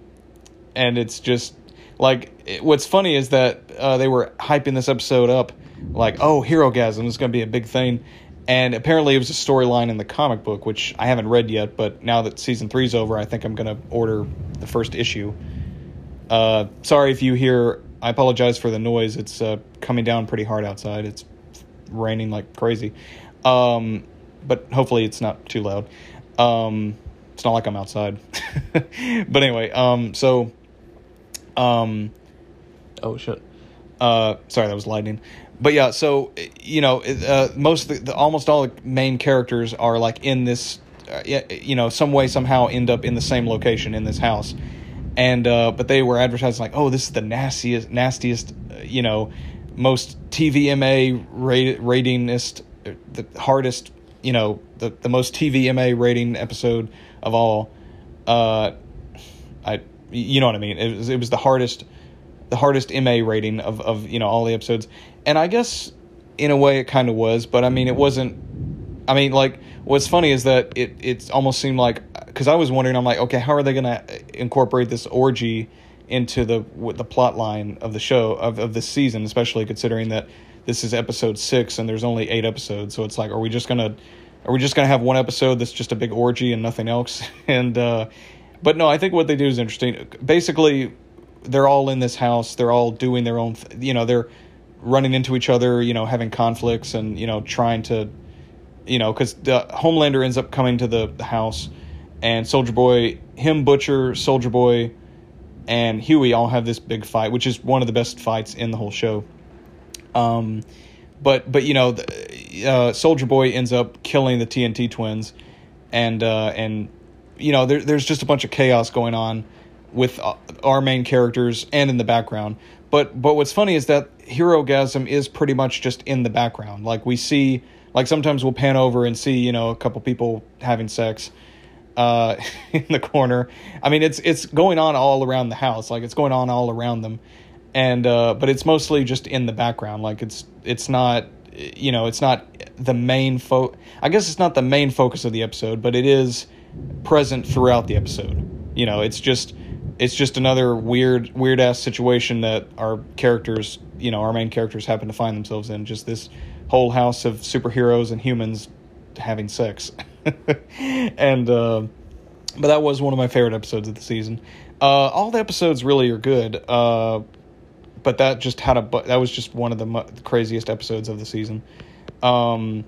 Speaker 1: and it's just like what's funny is that uh, they were hyping this episode up like, oh, Herogasm is going to be a big thing. And apparently, it was a storyline in the comic book, which I haven't read yet. But now that season three's over, I think I'm going to order the first issue. Uh, sorry if you hear. I apologize for the noise. It's uh, coming down pretty hard outside. It's raining like crazy. Um, but hopefully, it's not too loud. Um, it's not like I'm outside. *laughs* but anyway, um, so, um, oh shit. Uh, sorry, that was lightning but yeah, so you know, uh, most the, the, almost all the main characters are like in this, uh, you know, some way somehow end up in the same location in this house, and uh, but they were advertising like, oh, this is the nastiest, nastiest, uh, you know, most TVMA rate, ratingist, uh, the hardest, you know, the the most TVMA rating episode of all. Uh, I, you know what I mean? It was, it was the hardest the hardest MA rating of, of you know all the episodes and I guess in a way it kind of was, but I mean it wasn't. I mean, like what's funny is that it it almost seemed like because I was wondering, I'm like, okay, how are they gonna incorporate this orgy into the the plot line of the show of of this season, especially considering that this is episode six and there's only eight episodes, so it's like, are we just gonna are we just gonna have one episode that's just a big orgy and nothing else? *laughs* and uh, but no, I think what they do is interesting. Basically, they're all in this house. They're all doing their own. Th- you know, they're running into each other, you know, having conflicts and, you know, trying to, you know, because Homelander ends up coming to the, the house and Soldier Boy, him, Butcher, Soldier Boy, and Hughie all have this big fight, which is one of the best fights in the whole show. Um, but but you know, uh, Soldier Boy ends up killing the TNT twins, and uh, and you know, there, there's just a bunch of chaos going on with uh, our main characters and in the background. But but what's funny is that Herogasm is pretty much just in the background. Like we see, like sometimes we'll pan over and see, you know, a couple people having sex uh, *laughs* in the corner. I mean, it's it's going on all around the house. Like it's going on all around them, and uh, but it's mostly just in the background. Like it's it's not you know it's not the main fo. I guess it's not the main focus of the episode, but it is present throughout the episode. You know, it's just it's just another weird weird ass situation that our characters you know our main characters happen to find themselves in just this whole house of superheroes and humans having sex *laughs* *laughs* and uh, but that was one of my favorite episodes of the season uh, all the episodes really are good uh, but that just had a that was just one of the, craziest episodes of the season um,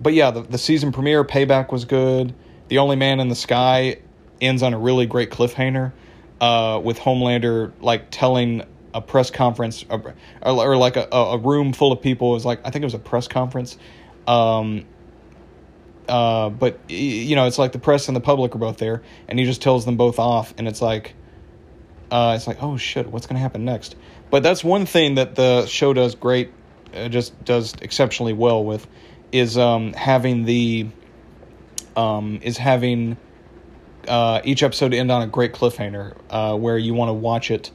Speaker 1: but yeah the, the season premiere payback was good the only man in the sky ends on a really great cliffhanger uh, with Homelander like telling a press conference or, or like a, a room full of people. Was like I think it was a press conference. Um, uh, but you know, it's like the press and the public are both there, and he just tells them both off, and it's like, uh, it's like, oh shit, what's gonna happen next? But that's one thing that the show does great, uh, just does exceptionally well with, is um, having the, um, is having uh, each episode end on a great cliffhanger uh, where you want to watch it,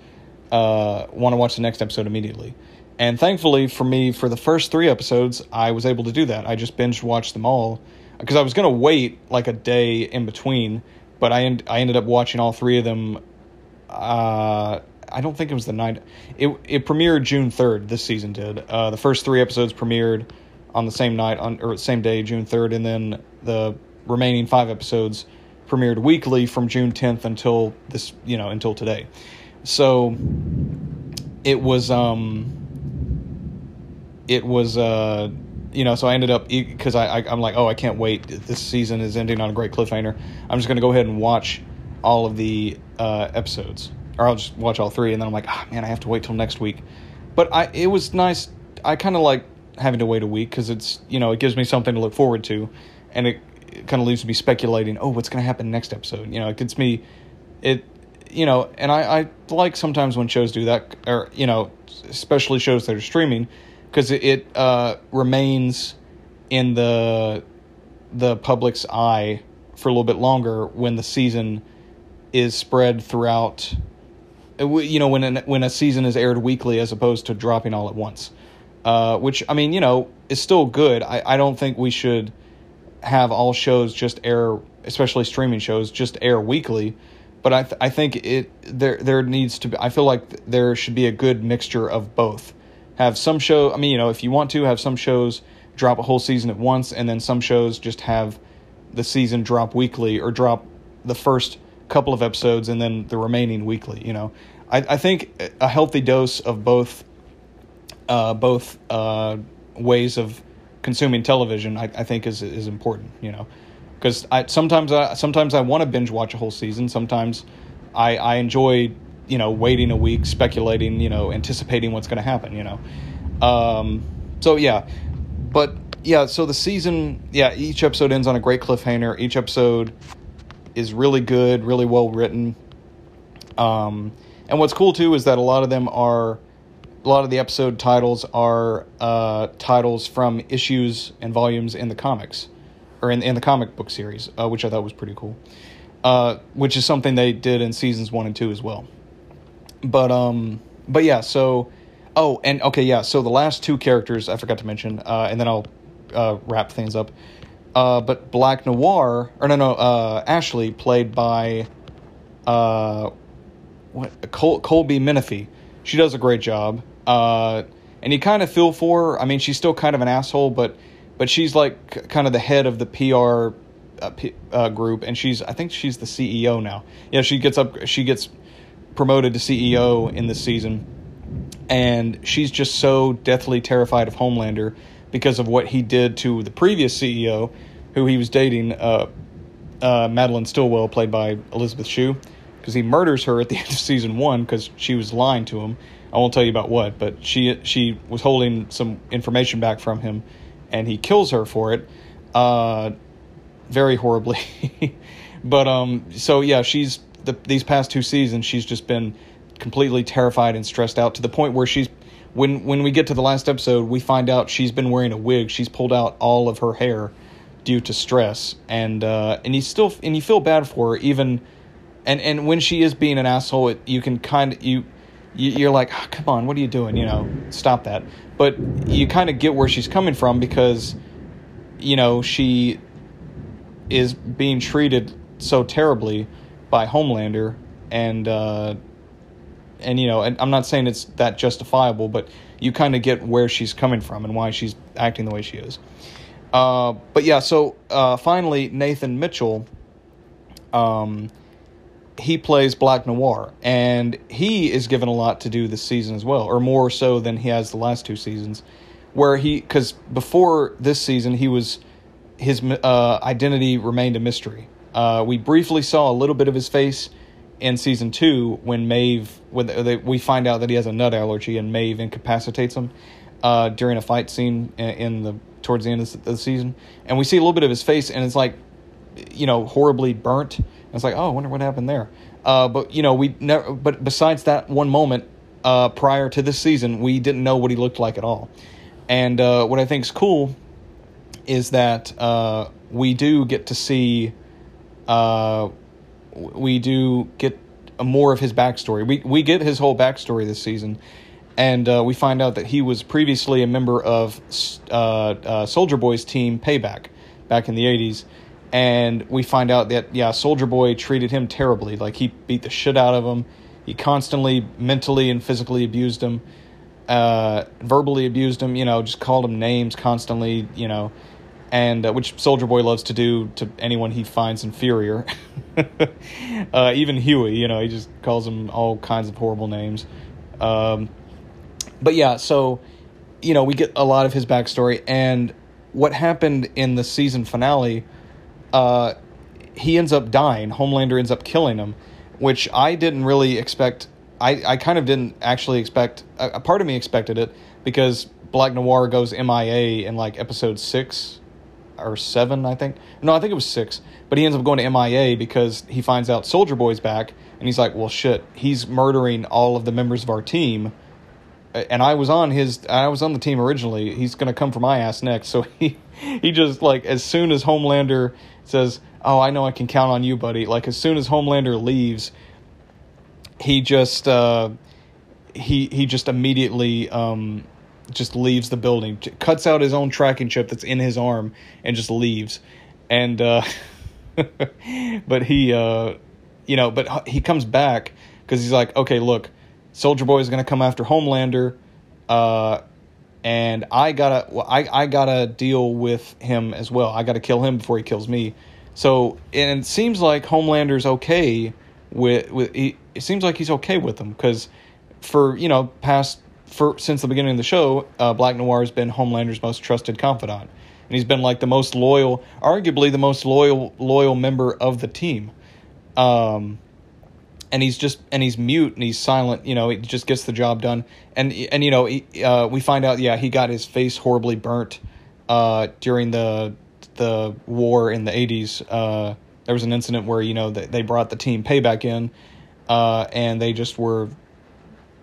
Speaker 1: uh, want to watch the next episode immediately. And thankfully for me, for the first three episodes, I was able to do that. I just binge watched them all because I was going to wait like a day in between but I end, I ended up watching all three of them. Uh, I don't think it was the night. It it premiered June third. This season did. Uh, the first three episodes premiered on the same night on or same day, June third, and then the remaining five episodes premiered weekly from June tenth until this you know until today. So it was um it was uh you know so i ended up because I, I i'm like oh i can't wait. This season is ending on a great cliffhanger. I'm just to go ahead and watch all of the uh episodes or i'll just watch all three and then i'm like oh, man i have to wait till next week. But i it was nice i kind of like having to wait a week because it's you know it gives me something to look forward to and it, it kind of leaves me speculating oh what's to happen next episode? You know it gets me it you know and I, I like sometimes when shows do that or you know especially shows that are streaming because it, it uh, remains in the the public's eye for a little bit longer when the season is spread throughout. Uh, you know, when an, when a season is aired weekly as opposed to dropping all at once, uh, which I mean, you know, is still good. I, I don't think we should have all shows just air, especially streaming shows, just air weekly. But I th- I think it there there needs to be. I feel like there should be a good mixture of both have some show. I mean, you know, if you want to have some shows drop a whole season at once, and then some shows just have the season drop weekly or drop the first couple of episodes and then the remaining weekly. You know, I, I think a healthy dose of both, uh, both uh, ways of consuming television, I, I think is is important. You know, because I sometimes I sometimes I want to binge watch a whole season. Sometimes I I enjoy you know, waiting a week, speculating, you know, anticipating what's going to happen, you know. Um, so yeah, but yeah, so the season, yeah, each episode ends on a great cliffhanger. Each episode is really good, really well written. Um, and what's cool too is that a lot of them are, a lot of the episode titles are uh, titles from issues and volumes in the comics, or in in the comic book series, uh, which I thought was pretty cool. Uh, which is something they did in seasons one and two as well. But um, but yeah. So, oh, and okay, yeah. So the last two characters I forgot to mention, uh, and then I'll uh, wrap things up. Uh, but Black Noir, or no, no, uh, Ashley, played by uh, what Col- Colby Minifie. She does a great job. Uh, and you kind of feel for her. I mean, she's still kind of an asshole, but but she's like kind of the head of the PR uh, P, uh, group, and she's I think she's the CEO now. Yeah, she gets up, she gets promoted to CEO in this season, and she's just so deathly terrified of Homelander because of what he did to the previous CEO, who he was dating, uh, uh, Madelyn Stillwell, played by Elizabeth Shue, because he murders her at the *laughs* end of season one because she was lying to him. I won't tell you about what, but she she was holding some information back from him, and he kills her for it, uh, very horribly. *laughs* but um, so yeah, she's the, these past two seasons, she's just been completely terrified and stressed out to the point where she's when when we get to the last episode, we find out she's been wearing a wig. She's pulled out all of her hair due to stress, and uh, and you still and you feel bad for her even, and and when she is being an asshole, it, you can kind of you. You're like, oh, come on, what are you doing? You know, stop that. But you kind of get where she's coming from because, you know, she is being treated so terribly by Homelander, and uh, and you know, and I'm not saying it's that justifiable, but you kind of get where she's coming from and why she's acting the way she is. Uh, but yeah, so uh, finally, Nathan Mitchell, um, he plays Black Noir, and he is given a lot to do this season as well, or more so than he has the last two seasons. Where he, because before this season, he was his uh, identity remained a mystery. Uh, we briefly saw a little bit of his face in season two when Maeve, when they, we find out that he has a nut allergy and Maeve incapacitates him uh, during a fight scene in, the towards the end of the season, and we see a little bit of his face, and it's like, you know, horribly burnt. And it's like, oh, I wonder what happened there. Uh, but you know, we never. But besides that one moment uh, prior to this season, we didn't know what he looked like at all. And uh, what I think is cool is that uh, we do get to see uh, we do get more of his backstory. We we get his whole backstory this season, and uh, we find out that he was previously a member of uh, uh, Soldier Boy's team Payback back in the '80s, and we find out that yeah, Soldier Boy treated him terribly. Like he beat the shit out of him. He constantly mentally and physically abused him, uh, verbally abused him. You know, just called him names constantly. You know, and uh, which Soldier Boy loves to do to anyone he finds inferior. *laughs* uh, even Hughie, you know, he just calls him all kinds of horrible names. Um, but yeah, so you know, we get a lot of his backstory and what happened in the season finale. Uh, he ends up dying. Homelander ends up killing him, which I didn't really expect. I, I kind of didn't actually expect. A, a part of me expected it because Black Noir goes MIA in like episode six or seven, I think. No, I think it was six. But he ends up going to MIA because he finds out Soldier Boy's back, and he's like, "Well, shit, he's murdering all of the members of our team." And I was on his, I was on the team originally. He's gonna come for my ass next. So *laughs* he, he just like as soon as Homelander says, "Oh, I know I can count on you, buddy." Like as soon as Homelander leaves, he just, uh, he he just immediately um, just leaves the building, cuts out his own tracking chip that's in his arm, and just leaves. And uh, *laughs* but he, uh, you know, but he comes back because he's like, okay, look, Soldier Boy is gonna come after Homelander, uh, and I gotta, I I gotta deal with him as well. I gotta kill him before he kills me. So and it seems like Homelander's okay with with. He, it seems like he's okay with them because for you know past for since the beginning of the show, uh, Black Noir has been Homelander's most trusted confidant, and he's been like the most loyal, arguably the most loyal loyal member of the team. Um, and he's just and he's mute and he's silent. You know, he just gets the job done. And and you know, he, uh, we find out, yeah, he got his face horribly burnt uh, during the the war in the eighties. Uh, there was an incident where you know they, they brought the team payback in, uh, and they just were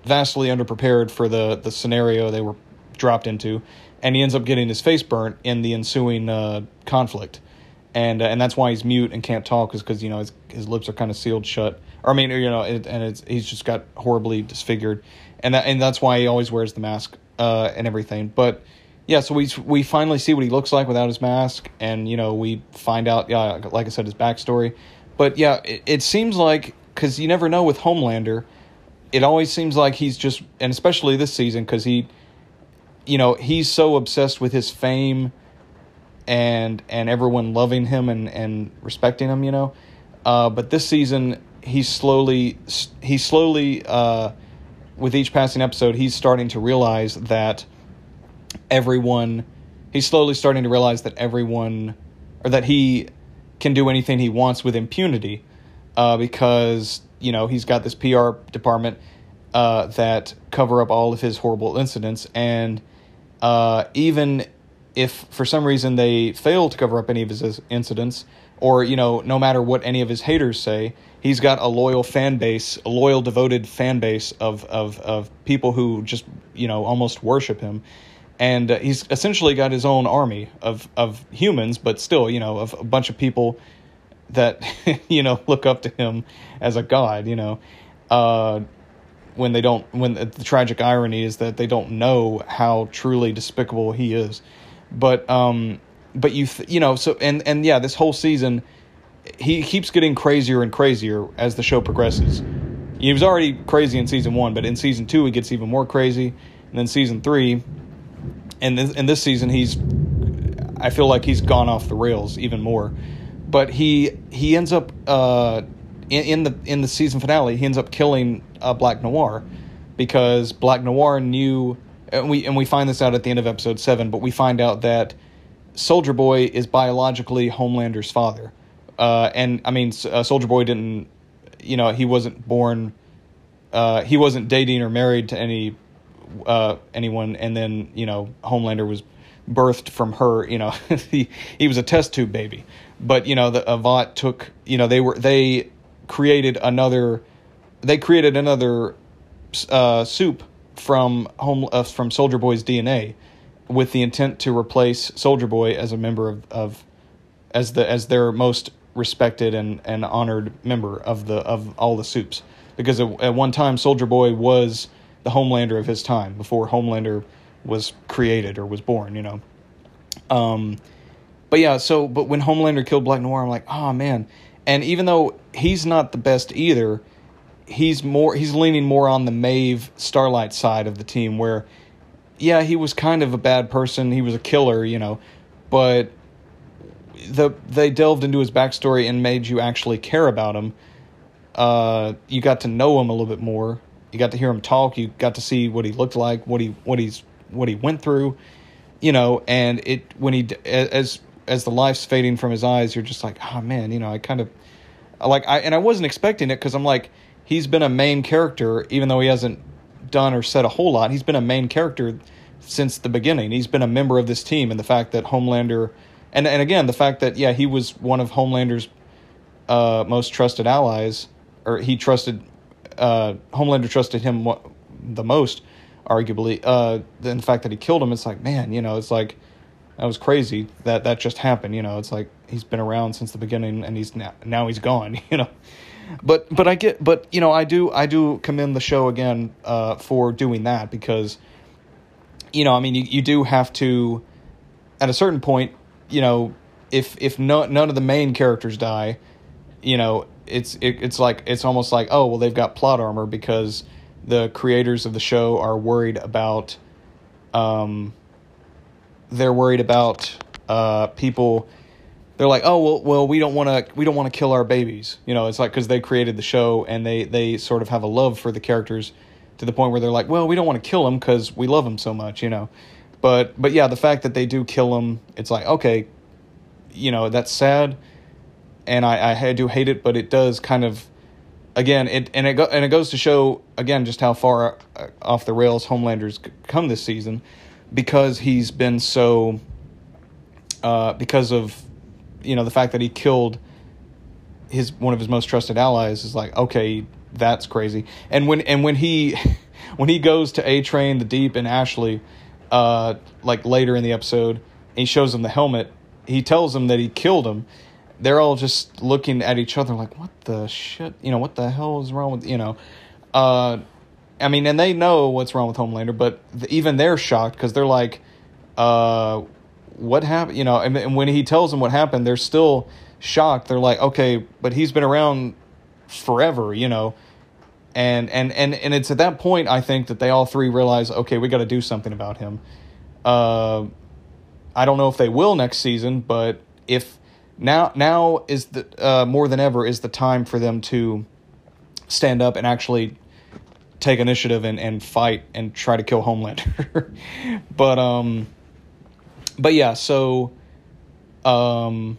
Speaker 1: vastly underprepared for the the scenario they were dropped into, and he ends up getting his face burnt in the ensuing uh, conflict, and uh, and that's why he's mute and can't talk is because you know his his lips are kind of sealed shut. Or I mean, you know, it, and it's he's just got horribly disfigured, and that and that's why he always wears the mask uh, and everything. But yeah, so we we finally see what he looks like without his mask, and you know we find out, yeah, like I said, his backstory. But yeah, it, it seems like because you never know with Homelander it always seems like he's just, and especially this season, because he, you know, he's so obsessed with his fame and and everyone loving him and and respecting him, you know. Uh, but this season, he's slowly he's slowly uh, with each passing episode, he's starting to realize that everyone he's slowly starting to realize that everyone or that he can do anything he wants with impunity uh, because you know he's got this PR department uh, that cover up all of his horrible incidents, and uh, even if for some reason they fail to cover up any of his incidents, or you know, no matter what any of his haters say, he's got a loyal fan base, a loyal, devoted fan base of of of people who just you know almost worship him. And uh, he's essentially got his own army of, of humans, but still, you know, of a bunch of people that *laughs* you know look up to him as a god you know. Uh, when they don't when the, the, tragic irony is that they don't know how truly despicable he is. But um but you th- you know so and and yeah this whole season he keeps getting crazier and crazier as the show progresses. He was already crazy in season 1 but in season 2 he gets even more crazy. And then season 3 and this, in this season he's I feel like he's gone off the rails even more but he he ends up uh, in, in, the in the season finale he ends up killing uh, Black Noir because Black Noir knew and we and we find this out at the end of episode seven, but we find out that Soldier Boy is biologically Homelander's father, uh, and I mean uh, Soldier Boy didn't you know he wasn't born uh, he wasn't dating or married to any uh, anyone, and then you know Homelander was birthed from her. You know, *laughs* he he was a test tube baby. But you know, the Avant took. You know, they were they created another. They created another uh, supe from home uh, from Soldier Boy's DNA, with the intent to replace Soldier Boy as a member of, of as the as their most respected and, and honored member of the of all the supes because at, at one time Soldier Boy was the Homelander of his time before Homelander was created or was born, you know. Um, but yeah, so but when Homelander killed Black Noir, I'm like, oh man. And even though he's not the best either, he's more he's leaning more on the Maeve Starlight side of the team where yeah, he was kind of a bad person, he was a killer, you know, but the they delved into his backstory and made you actually care about him. Uh, you got to know him a little bit more. You got to hear him talk. You got to see what he looked like, what he what he's what he went through, you know. And it when he as as the life's fading from his eyes, you're just like, oh man, you know, I kind of like I and I wasn't expecting it because I'm like, he's been a main character even though he hasn't done or said a whole lot. He's been a main character since the beginning. He's been a member of this team, and the fact that Homelander, and and again the fact that yeah he was one of Homelander's uh, most trusted allies, or he trusted uh, Homelander trusted him the most, arguably. Uh, the fact that he killed him, it's like man, you know, it's like that was crazy that that just happened. You know, it's like he's been around since the beginning, and he's now now he's gone. *laughs* You know, but but I get but you know I do I do commend the show again uh, for doing that because you know I mean you, you do have to at a certain point you know if if no, none of the main characters die you know it's it, it's like it's almost like oh well they've got plot armor because the creators of the show are worried about um they're worried about uh people they're like, oh well, well we don't want to we don't want to kill our babies. You know, it's like because they created the show and they they sort of have a love for the characters to the point where they're like, well, we don't want to kill them because we love them so much. You know, but but yeah, the fact that they do kill them, it's like okay, you know that's sad, and I I do hate it, but it does kind of again it and it go, and it goes to show again just how far uh, off the rails Homelander's come this season because he's been so uh, because of you know the fact that he killed his one of his most trusted allies is like okay that's crazy. And when and when he *laughs* when he goes to a train the deep and ashley uh like later in the episode he shows them the helmet he tells them that he killed him. They're all just looking at each other like what the shit? You know what the hell is wrong with you know uh i mean and they know what's wrong with homelander but even they're shocked because they're like uh what happened? You know, and, and when he tells them what happened, they're still shocked. They're like, okay, but he's been around forever, you know. And and and and it's at that point I think that they all three realize, okay, we got to do something about him. Uh, I don't know if they will next season, but if now now is the uh, more than ever is the time for them to stand up and actually take initiative and, and fight and try to kill Homelander. *laughs* but um but yeah, so um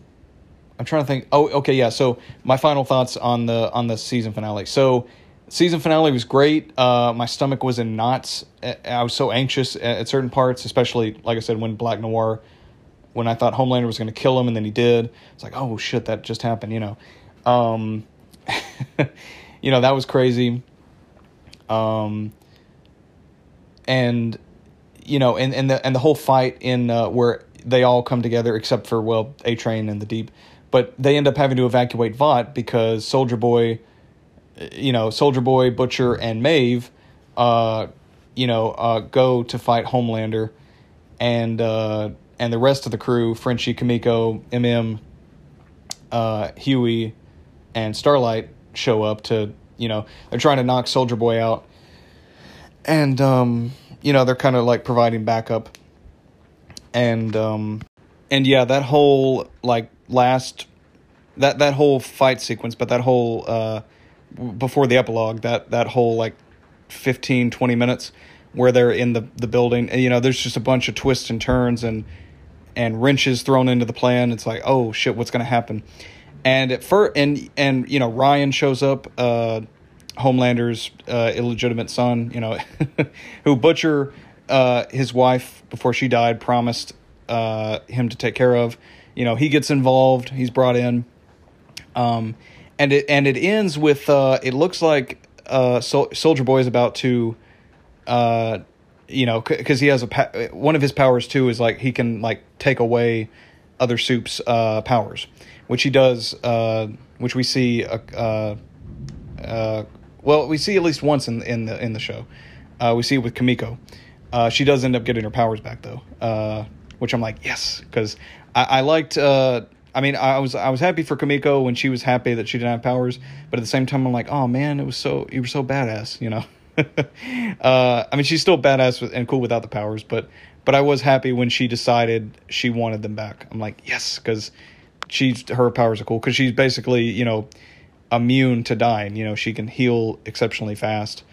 Speaker 1: I'm trying to think. Oh, okay, yeah. So my final thoughts on the on the season finale. So season finale was great. Uh, my stomach was in knots. I was so anxious at certain parts, especially like I said when Black Noir, when I thought Homelander was going to kill him and then he did. It's like, oh shit, that just happened. You know, um, *laughs* you know that was crazy. Um, and you know, and and the and the whole fight in uh, where they all come together except for well, A Train and the Deep, but they end up having to evacuate Vought because Soldier Boy, you know, Soldier Boy, Butcher, and Maeve, uh, you know, uh, go to fight Homelander, and uh, and the rest of the crew, Frenchie, Kimiko, MM, uh, Hughie, and Starlight show up to you know they're trying to knock Soldier Boy out, and um, you know they're kind of like providing backup. And um and yeah that whole like last that that whole fight sequence but that whole uh before the epilogue that that whole like 15 20 minutes where they're in the the building you know there's just a bunch of twists and turns and and wrenches thrown into the plan. It's like oh shit what's going to happen and at first and and you know Ryan shows up uh Homelander's uh, illegitimate son, you know, *laughs* who Butcher, uh, his wife, before she died, promised uh, him to take care of. You know, he gets involved. He's brought in, um, and it and it ends with uh, it looks like uh, Sol- Soldier Boy is about to, uh, you know, because he has a pa- one of his powers too is like he can like take away other supe's uh, powers, which he does, uh, which we see uh, uh, uh well, we see at least once in in the in the show. Uh, we see it with Kimiko. Uh, she does end up getting her powers back though, which I'm like yes, because I, I liked. I mean, I was I was happy for Kimiko when she was happy that she didn't have powers, but at the same time, I'm like, oh man, it was so you were so badass, you know. *laughs* I mean, she's still badass and cool without the powers, but but I was happy when she decided she wanted them back. I'm like, yes, because she's her powers are cool because she's basically you know immune to dying. You know, she can heal exceptionally fast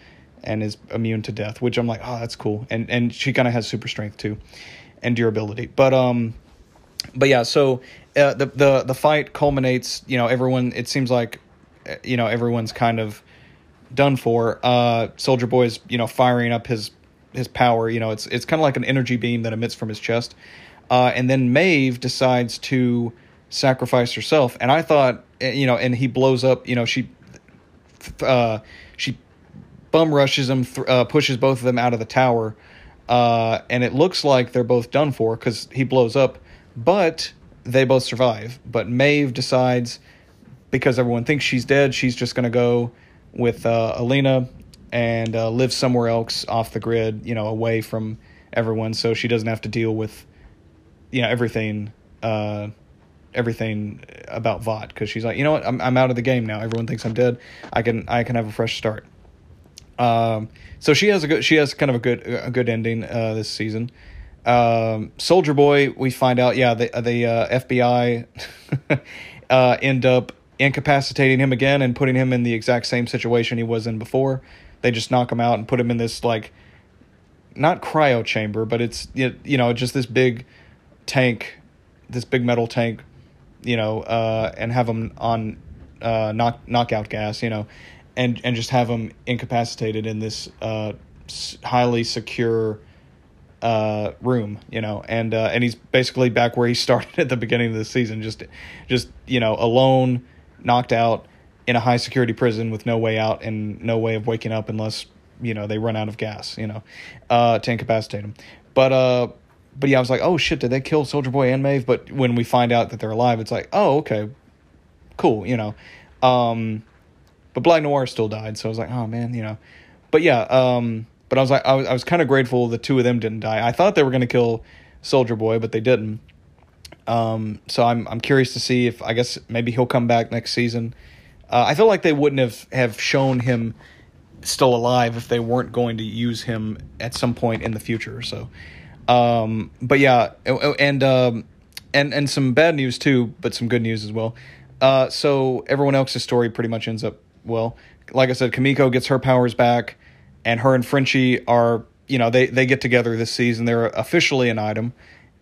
Speaker 1: and is immune to death, which I'm like, oh, that's cool. And and she kind of has super strength too, and durability. But um, but yeah, so uh, the the the fight culminates. You know, everyone. It seems like, uh, you know, everyone's kind of done for. Uh, Soldier Boy's you know firing up his his power. You know, it's it's kind of like an energy beam that emits from his chest. Uh, and then Maeve decides to sacrifice herself, and I thought, eh, you know, and he blows up. You know, she, uh, she bum rushes him, th- uh, pushes both of them out of the tower, uh, and it looks like they're both done for because he blows up, but they both survive. But Maeve decides because everyone thinks she's dead, she's just going to go with uh, Elena and uh, live somewhere else off the grid, you know, away from everyone, so she doesn't have to deal with, you know, everything, uh, everything about Vought because she's like, you know what, I'm I'm out of the game now. Everyone thinks I'm dead. I can I can have a fresh start. Um, so she has a good she has kind of a good a good ending uh, this season. Um, Soldier Boy, we find out, yeah, the the uh, FBI *laughs* uh, end up incapacitating him again and putting him in the exact same situation he was in before. They just knock him out and put him in this like not cryo chamber, but it's you know just this big tank, this big metal tank, you know, uh, and have them on uh, knock knockout gas, you know, and and just have them incapacitated in this uh, highly secure uh, room, you know, and uh, and he's basically back where he *laughs* started at the beginning of the season, just just you know alone, knocked out in a high security prison with no way out and no way of waking up unless you know they run out of gas, you know, uh, to incapacitate him. But uh, but yeah, I was like, oh shit, did they kill Soldier Boy and Maeve? But when we find out that they're alive, it's like, oh okay, cool, you know. Um, but Black Noir still died, so I was like, oh man, you know. But yeah, um, but I was like, I was, I was kind of grateful the two of them didn't die. I thought they were gonna kill Soldier Boy, but they didn't. Um, so I'm I'm curious to see if I guess maybe he'll come back next season. Uh, I feel like they wouldn't have, have shown him still alive if they weren't going to use him at some point in the future. So, um, but yeah, and um, and and some bad news too, but some good news as well. Uh, so everyone else's story pretty much ends up well. Like I said, Kimiko gets her powers back, and her and Frenchie are you know they they get together this season. They're officially an item,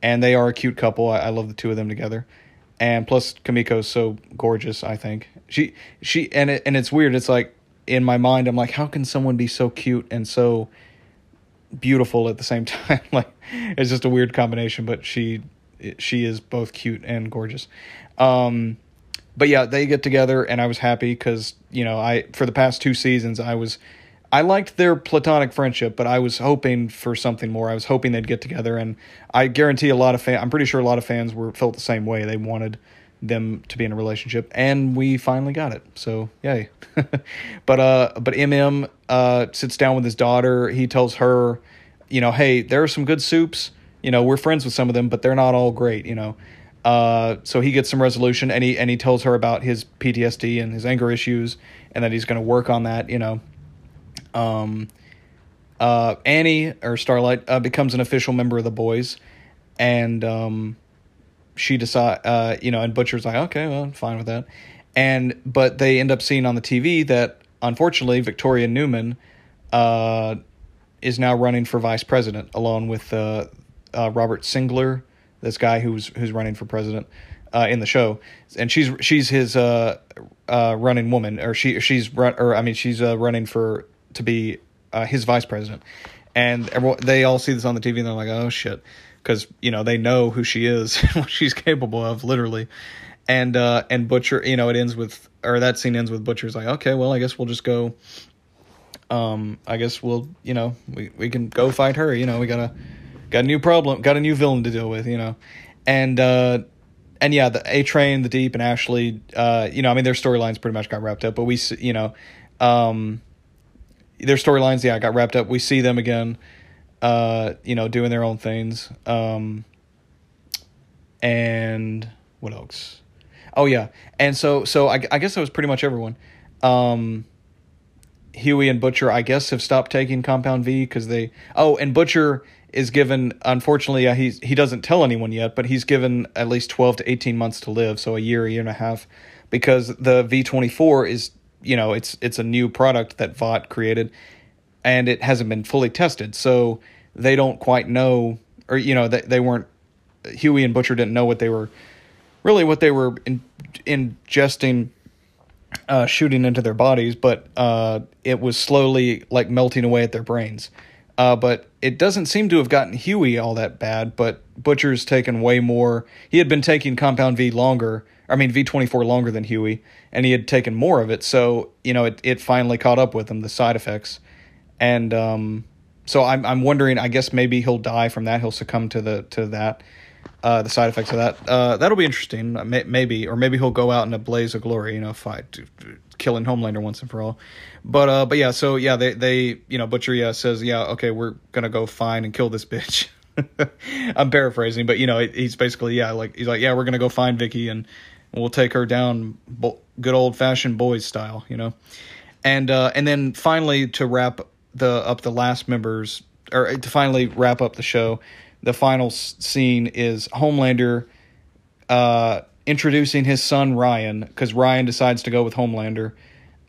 Speaker 1: and they are a cute couple. I, I love the two of them together and plus Kimiko's so gorgeous. I think she she and it and it's weird. It's like in my mind, I'm like, how can someone be so cute and so beautiful at the same *laughs* time? like it's just a weird combination. But she she is both cute and gorgeous. Um, but yeah, they get together, and I was happy because you know I for the past two seasons I was I liked their platonic friendship, but I was hoping for something more. I was hoping they'd get together, and I guarantee a lot of fans. I'm pretty sure a lot of fans were felt the same way. They wanted them to be in a relationship, and we finally got it. So yay! *laughs* but uh, but MM uh sits down with his daughter. He tells her, you know, hey, there are some good supes. You know, we're friends with some of them, but they're not all great. You know. Uh, so he gets some resolution, and he and he tells her about his PTSD and his anger issues, and that he's going to work on that. You know, um, uh, Annie or Starlight uh, becomes an official member of the boys, and um, she decide, uh, you know, and Butcher's like, okay, well, I'm fine with that, and but they end up seeing on the TV that unfortunately Victoria Newman uh, is now running for vice president along with uh, uh, Robert Singer, this guy who's who's running for president. Uh, in the show, and she's she's his uh, running woman, or she she's run, or I mean she's running for to be his vice president. And everyone, they all see this on the TV and they're like, oh shit. Because, you know, they know who she is, *laughs* what she's capable of, literally. And, uh, and Butcher, you know, it ends with, or that scene ends with Butcher's like, okay, well, I guess we'll just go, um, I guess we'll, you know, we, we can go fight her, you know, we got a, got a new problem, got a new villain to deal with, you know. And, uh, and yeah, the A Train, the Deep, and Ashley, uh, you know, I mean, their storylines pretty much got wrapped up, but we, you know, um, their storylines, yeah, got wrapped up. We see them again, uh, you know, doing their own things. Um, and what else? Oh yeah, and so so I, I guess that was pretty much everyone. Um, Hughie and Butcher, I guess, have stopped taking Compound V because they. Oh, and Butcher is given. Unfortunately, uh, he's he doesn't tell anyone yet, but he's given at least twelve to eighteen months to live, so a year, a year and a half, because the V twenty four is you know it's it's a new product that Vought created, and it hasn't been fully tested, so they don't quite know, or you know they they weren't. Hughie and Butcher didn't know what they were, really what they were in, ingesting uh, shooting into their bodies, but uh, it was slowly like melting away at their brains. Uh, but it doesn't seem to have gotten Hughie all that bad. But Butcher's taken way more. He had been taking Compound V longer. I mean V twenty four longer than Hughie, and he had taken more of it. So you know it it finally caught up with him the side effects, and um, so I'm I'm wondering. I guess maybe he'll die from that. He'll succumb to the to that uh, the side effects of that. Uh, that'll be interesting, uh, maybe, or maybe he'll go out in a blaze of glory, you know, fight, killing Homelander once and for all. But uh, but yeah, so yeah, they they you know Butcher yeah says yeah okay we're gonna go find and kill this bitch. *laughs* I'm paraphrasing, but you know he's basically yeah like he's like yeah we're gonna go find Vicky and we'll take her down good old fashioned boys style, you know, and uh, and then finally to wrap the up the last members or to finally wrap up the show the final scene is Homelander uh, introducing his son Ryan because Ryan decides to go with Homelander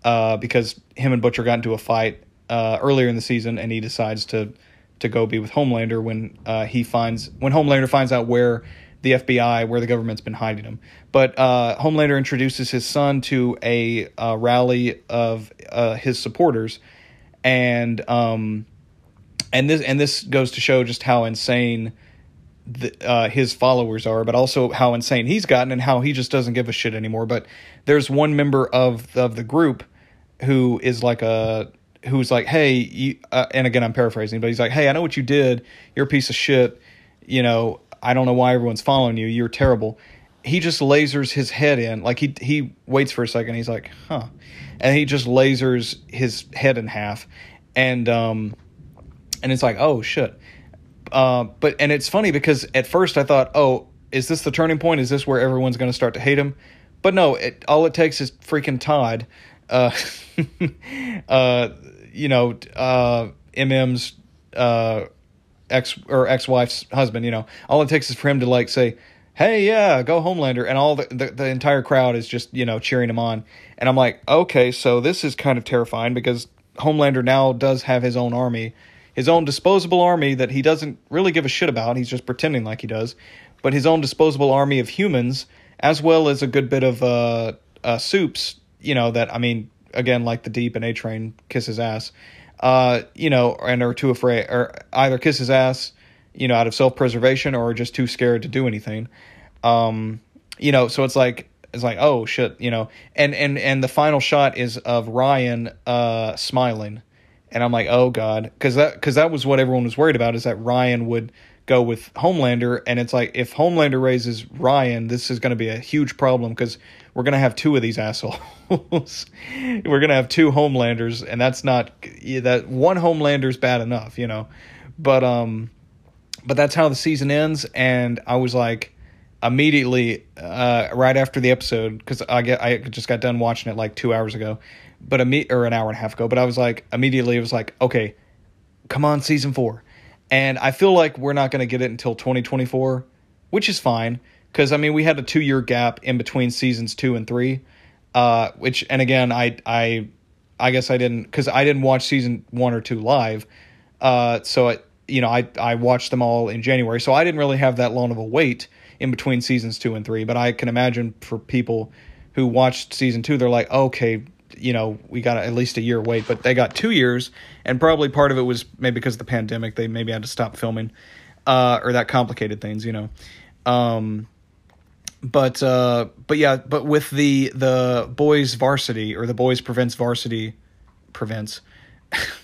Speaker 1: uh, because him and Butcher got into a fight uh, earlier in the season, and he decides to to go be with Homelander when uh, he finds when Homelander finds out where the FBI where the government's been hiding him. But uh, Homelander introduces his son to a, a rally of uh, his supporters, and um, and this and this goes to show just how insane the, uh, his followers are, but also how insane he's gotten and how he just doesn't give a shit anymore. But there's one member of of the group who is like a who's like, hey, uh, and again I'm paraphrasing, but he's like, hey, I know what you did. You're a piece of shit. You know, I don't know why everyone's following you. You're terrible. He just lasers his head in, like he he waits for a second. He's like, huh, and he just lasers his head in half, and um and it's like, oh shit. Uh, but and it's funny because at first I thought, oh, is this the turning point? Is this where everyone's going to start to hate him? But no, it all it takes is freaking Todd, uh, *laughs* uh, you know, uh, MM's uh, ex or ex wife's husband. You know, all it takes is for him to like say, "Hey, yeah, go Homelander," and all the, the the entire crowd is just you know cheering him on. And I'm like, okay, so this is kind of terrifying because Homelander now does have his own army his own disposable army that he doesn't really give a shit about. He's just pretending like he does. But his own disposable army of humans, as well as a good bit of uh, uh, supes, you know, that, I mean, again, like the Deep and A Train kiss his ass, uh, you know, and are too afraid, or either kiss his ass, you know, out of self preservation or just too scared to do anything. Um, you know, so it's like, it's like, oh shit, you know, and, and, and the final shot is of Ryan, uh, smiling and I'm like, oh god, because that because that was what everyone was worried about is that Ryan would go with Homelander, and it's like if Homelander raises Ryan, this is going to be a huge problem because we're going to have two of these assholes. *laughs* we're going to have two Homelanders, and that's not that one Homelander's bad enough, you know. But um, but that's how the season ends, and I was like immediately uh, right after the episode because I get I just got done watching it like two hours ago but imme- or an hour and a half ago. But I was like, immediately, it was like, okay, come on, season four. And I feel like we're not going to get it until 2024, which is fine because I mean we had a two year gap in between seasons two and three, uh, which and again I I I guess I didn't because I didn't watch season one or two live, uh, so I you know I I watched them all in January, so I didn't really have that long of a wait in between seasons two and three. But I can imagine for people who watched season two, they're like, okay, you know, we got at least a year wait, but they got two years, and probably part of it was maybe because of the pandemic, they maybe had to stop filming, uh, or that complicated things, you know. Um, but uh, but yeah, but with the the boys varsity or the boys prevents varsity prevents, *laughs*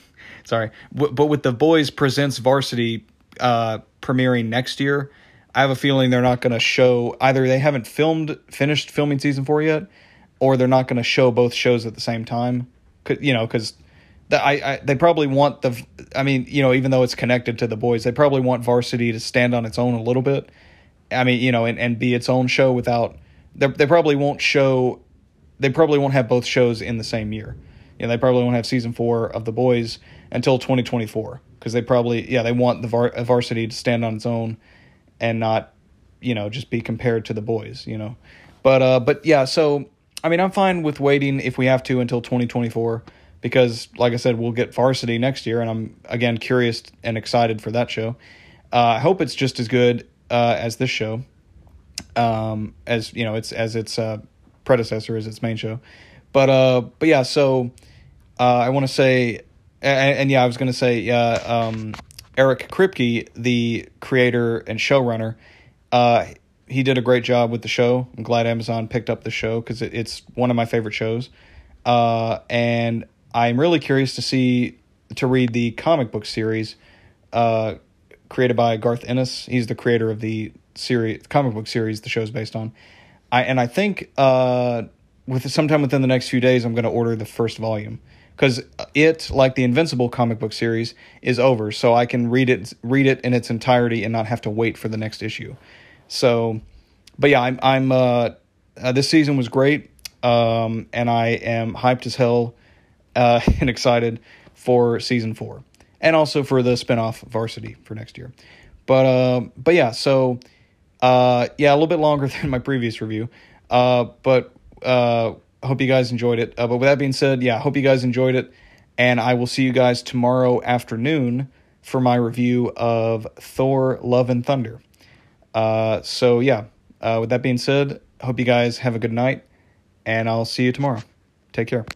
Speaker 1: sorry, but with the boys presents varsity uh, premiering next year, I have a feeling they're not going to show either. They haven't filmed finished filming season four yet or they're not going to show both shows at the same time. You know, because the, I, I they probably want the. I mean, you know, even though it's connected to the boys, they probably want Varsity to stand on its own a little bit, I mean, you know, and, and be its own show without they they probably won't show they probably won't have both shows in the same year. You know, they probably won't have season 4 of The Boys until 2024 because they probably yeah, they want the var- varsity to stand on its own and not, you know, just be compared to The Boys, you know. But uh but yeah, so I mean, I'm fine with waiting if we have to until 2024 because like I said, we'll get varsity next year and I'm again curious and excited for that show. Uh, I hope it's just as good uh, as this show, um, as you know, it's as its uh, predecessor, as its main show. But uh, but yeah, so uh, I want to say, and, and, yeah, I was to say, yeah, um, Eric Kripke, the creator and showrunner, uh, he did a great job with the show. I'm glad Amazon picked up the show because it, it's one of my favorite shows, uh, and I'm really curious to see to read the comic book series. Uh, created by Garth Ennis. He's the creator of the series, comic book series the show's based on. I and I think uh, with sometime within the next few days, I'm going to order the first volume because it, like the Invincible comic book series, is over, so I can read it read it in its entirety and not have to wait for the next issue. So, but yeah, I'm I'm uh, uh, this season was great, um, and I am hyped as hell uh, *laughs* and excited for season four and also for the spinoff Varsity for next year. But uh, but yeah, so uh, yeah, a little bit longer *laughs* than my previous review. Uh, but uh, hope you guys enjoyed it. Uh, but with that being said, yeah, hope you guys enjoyed it, and I will see you guys tomorrow afternoon for my review of Thor: Love and Thunder. Uh, so yeah, uh, with that being said, hope you guys have a good night, and I'll see you tomorrow. Take care.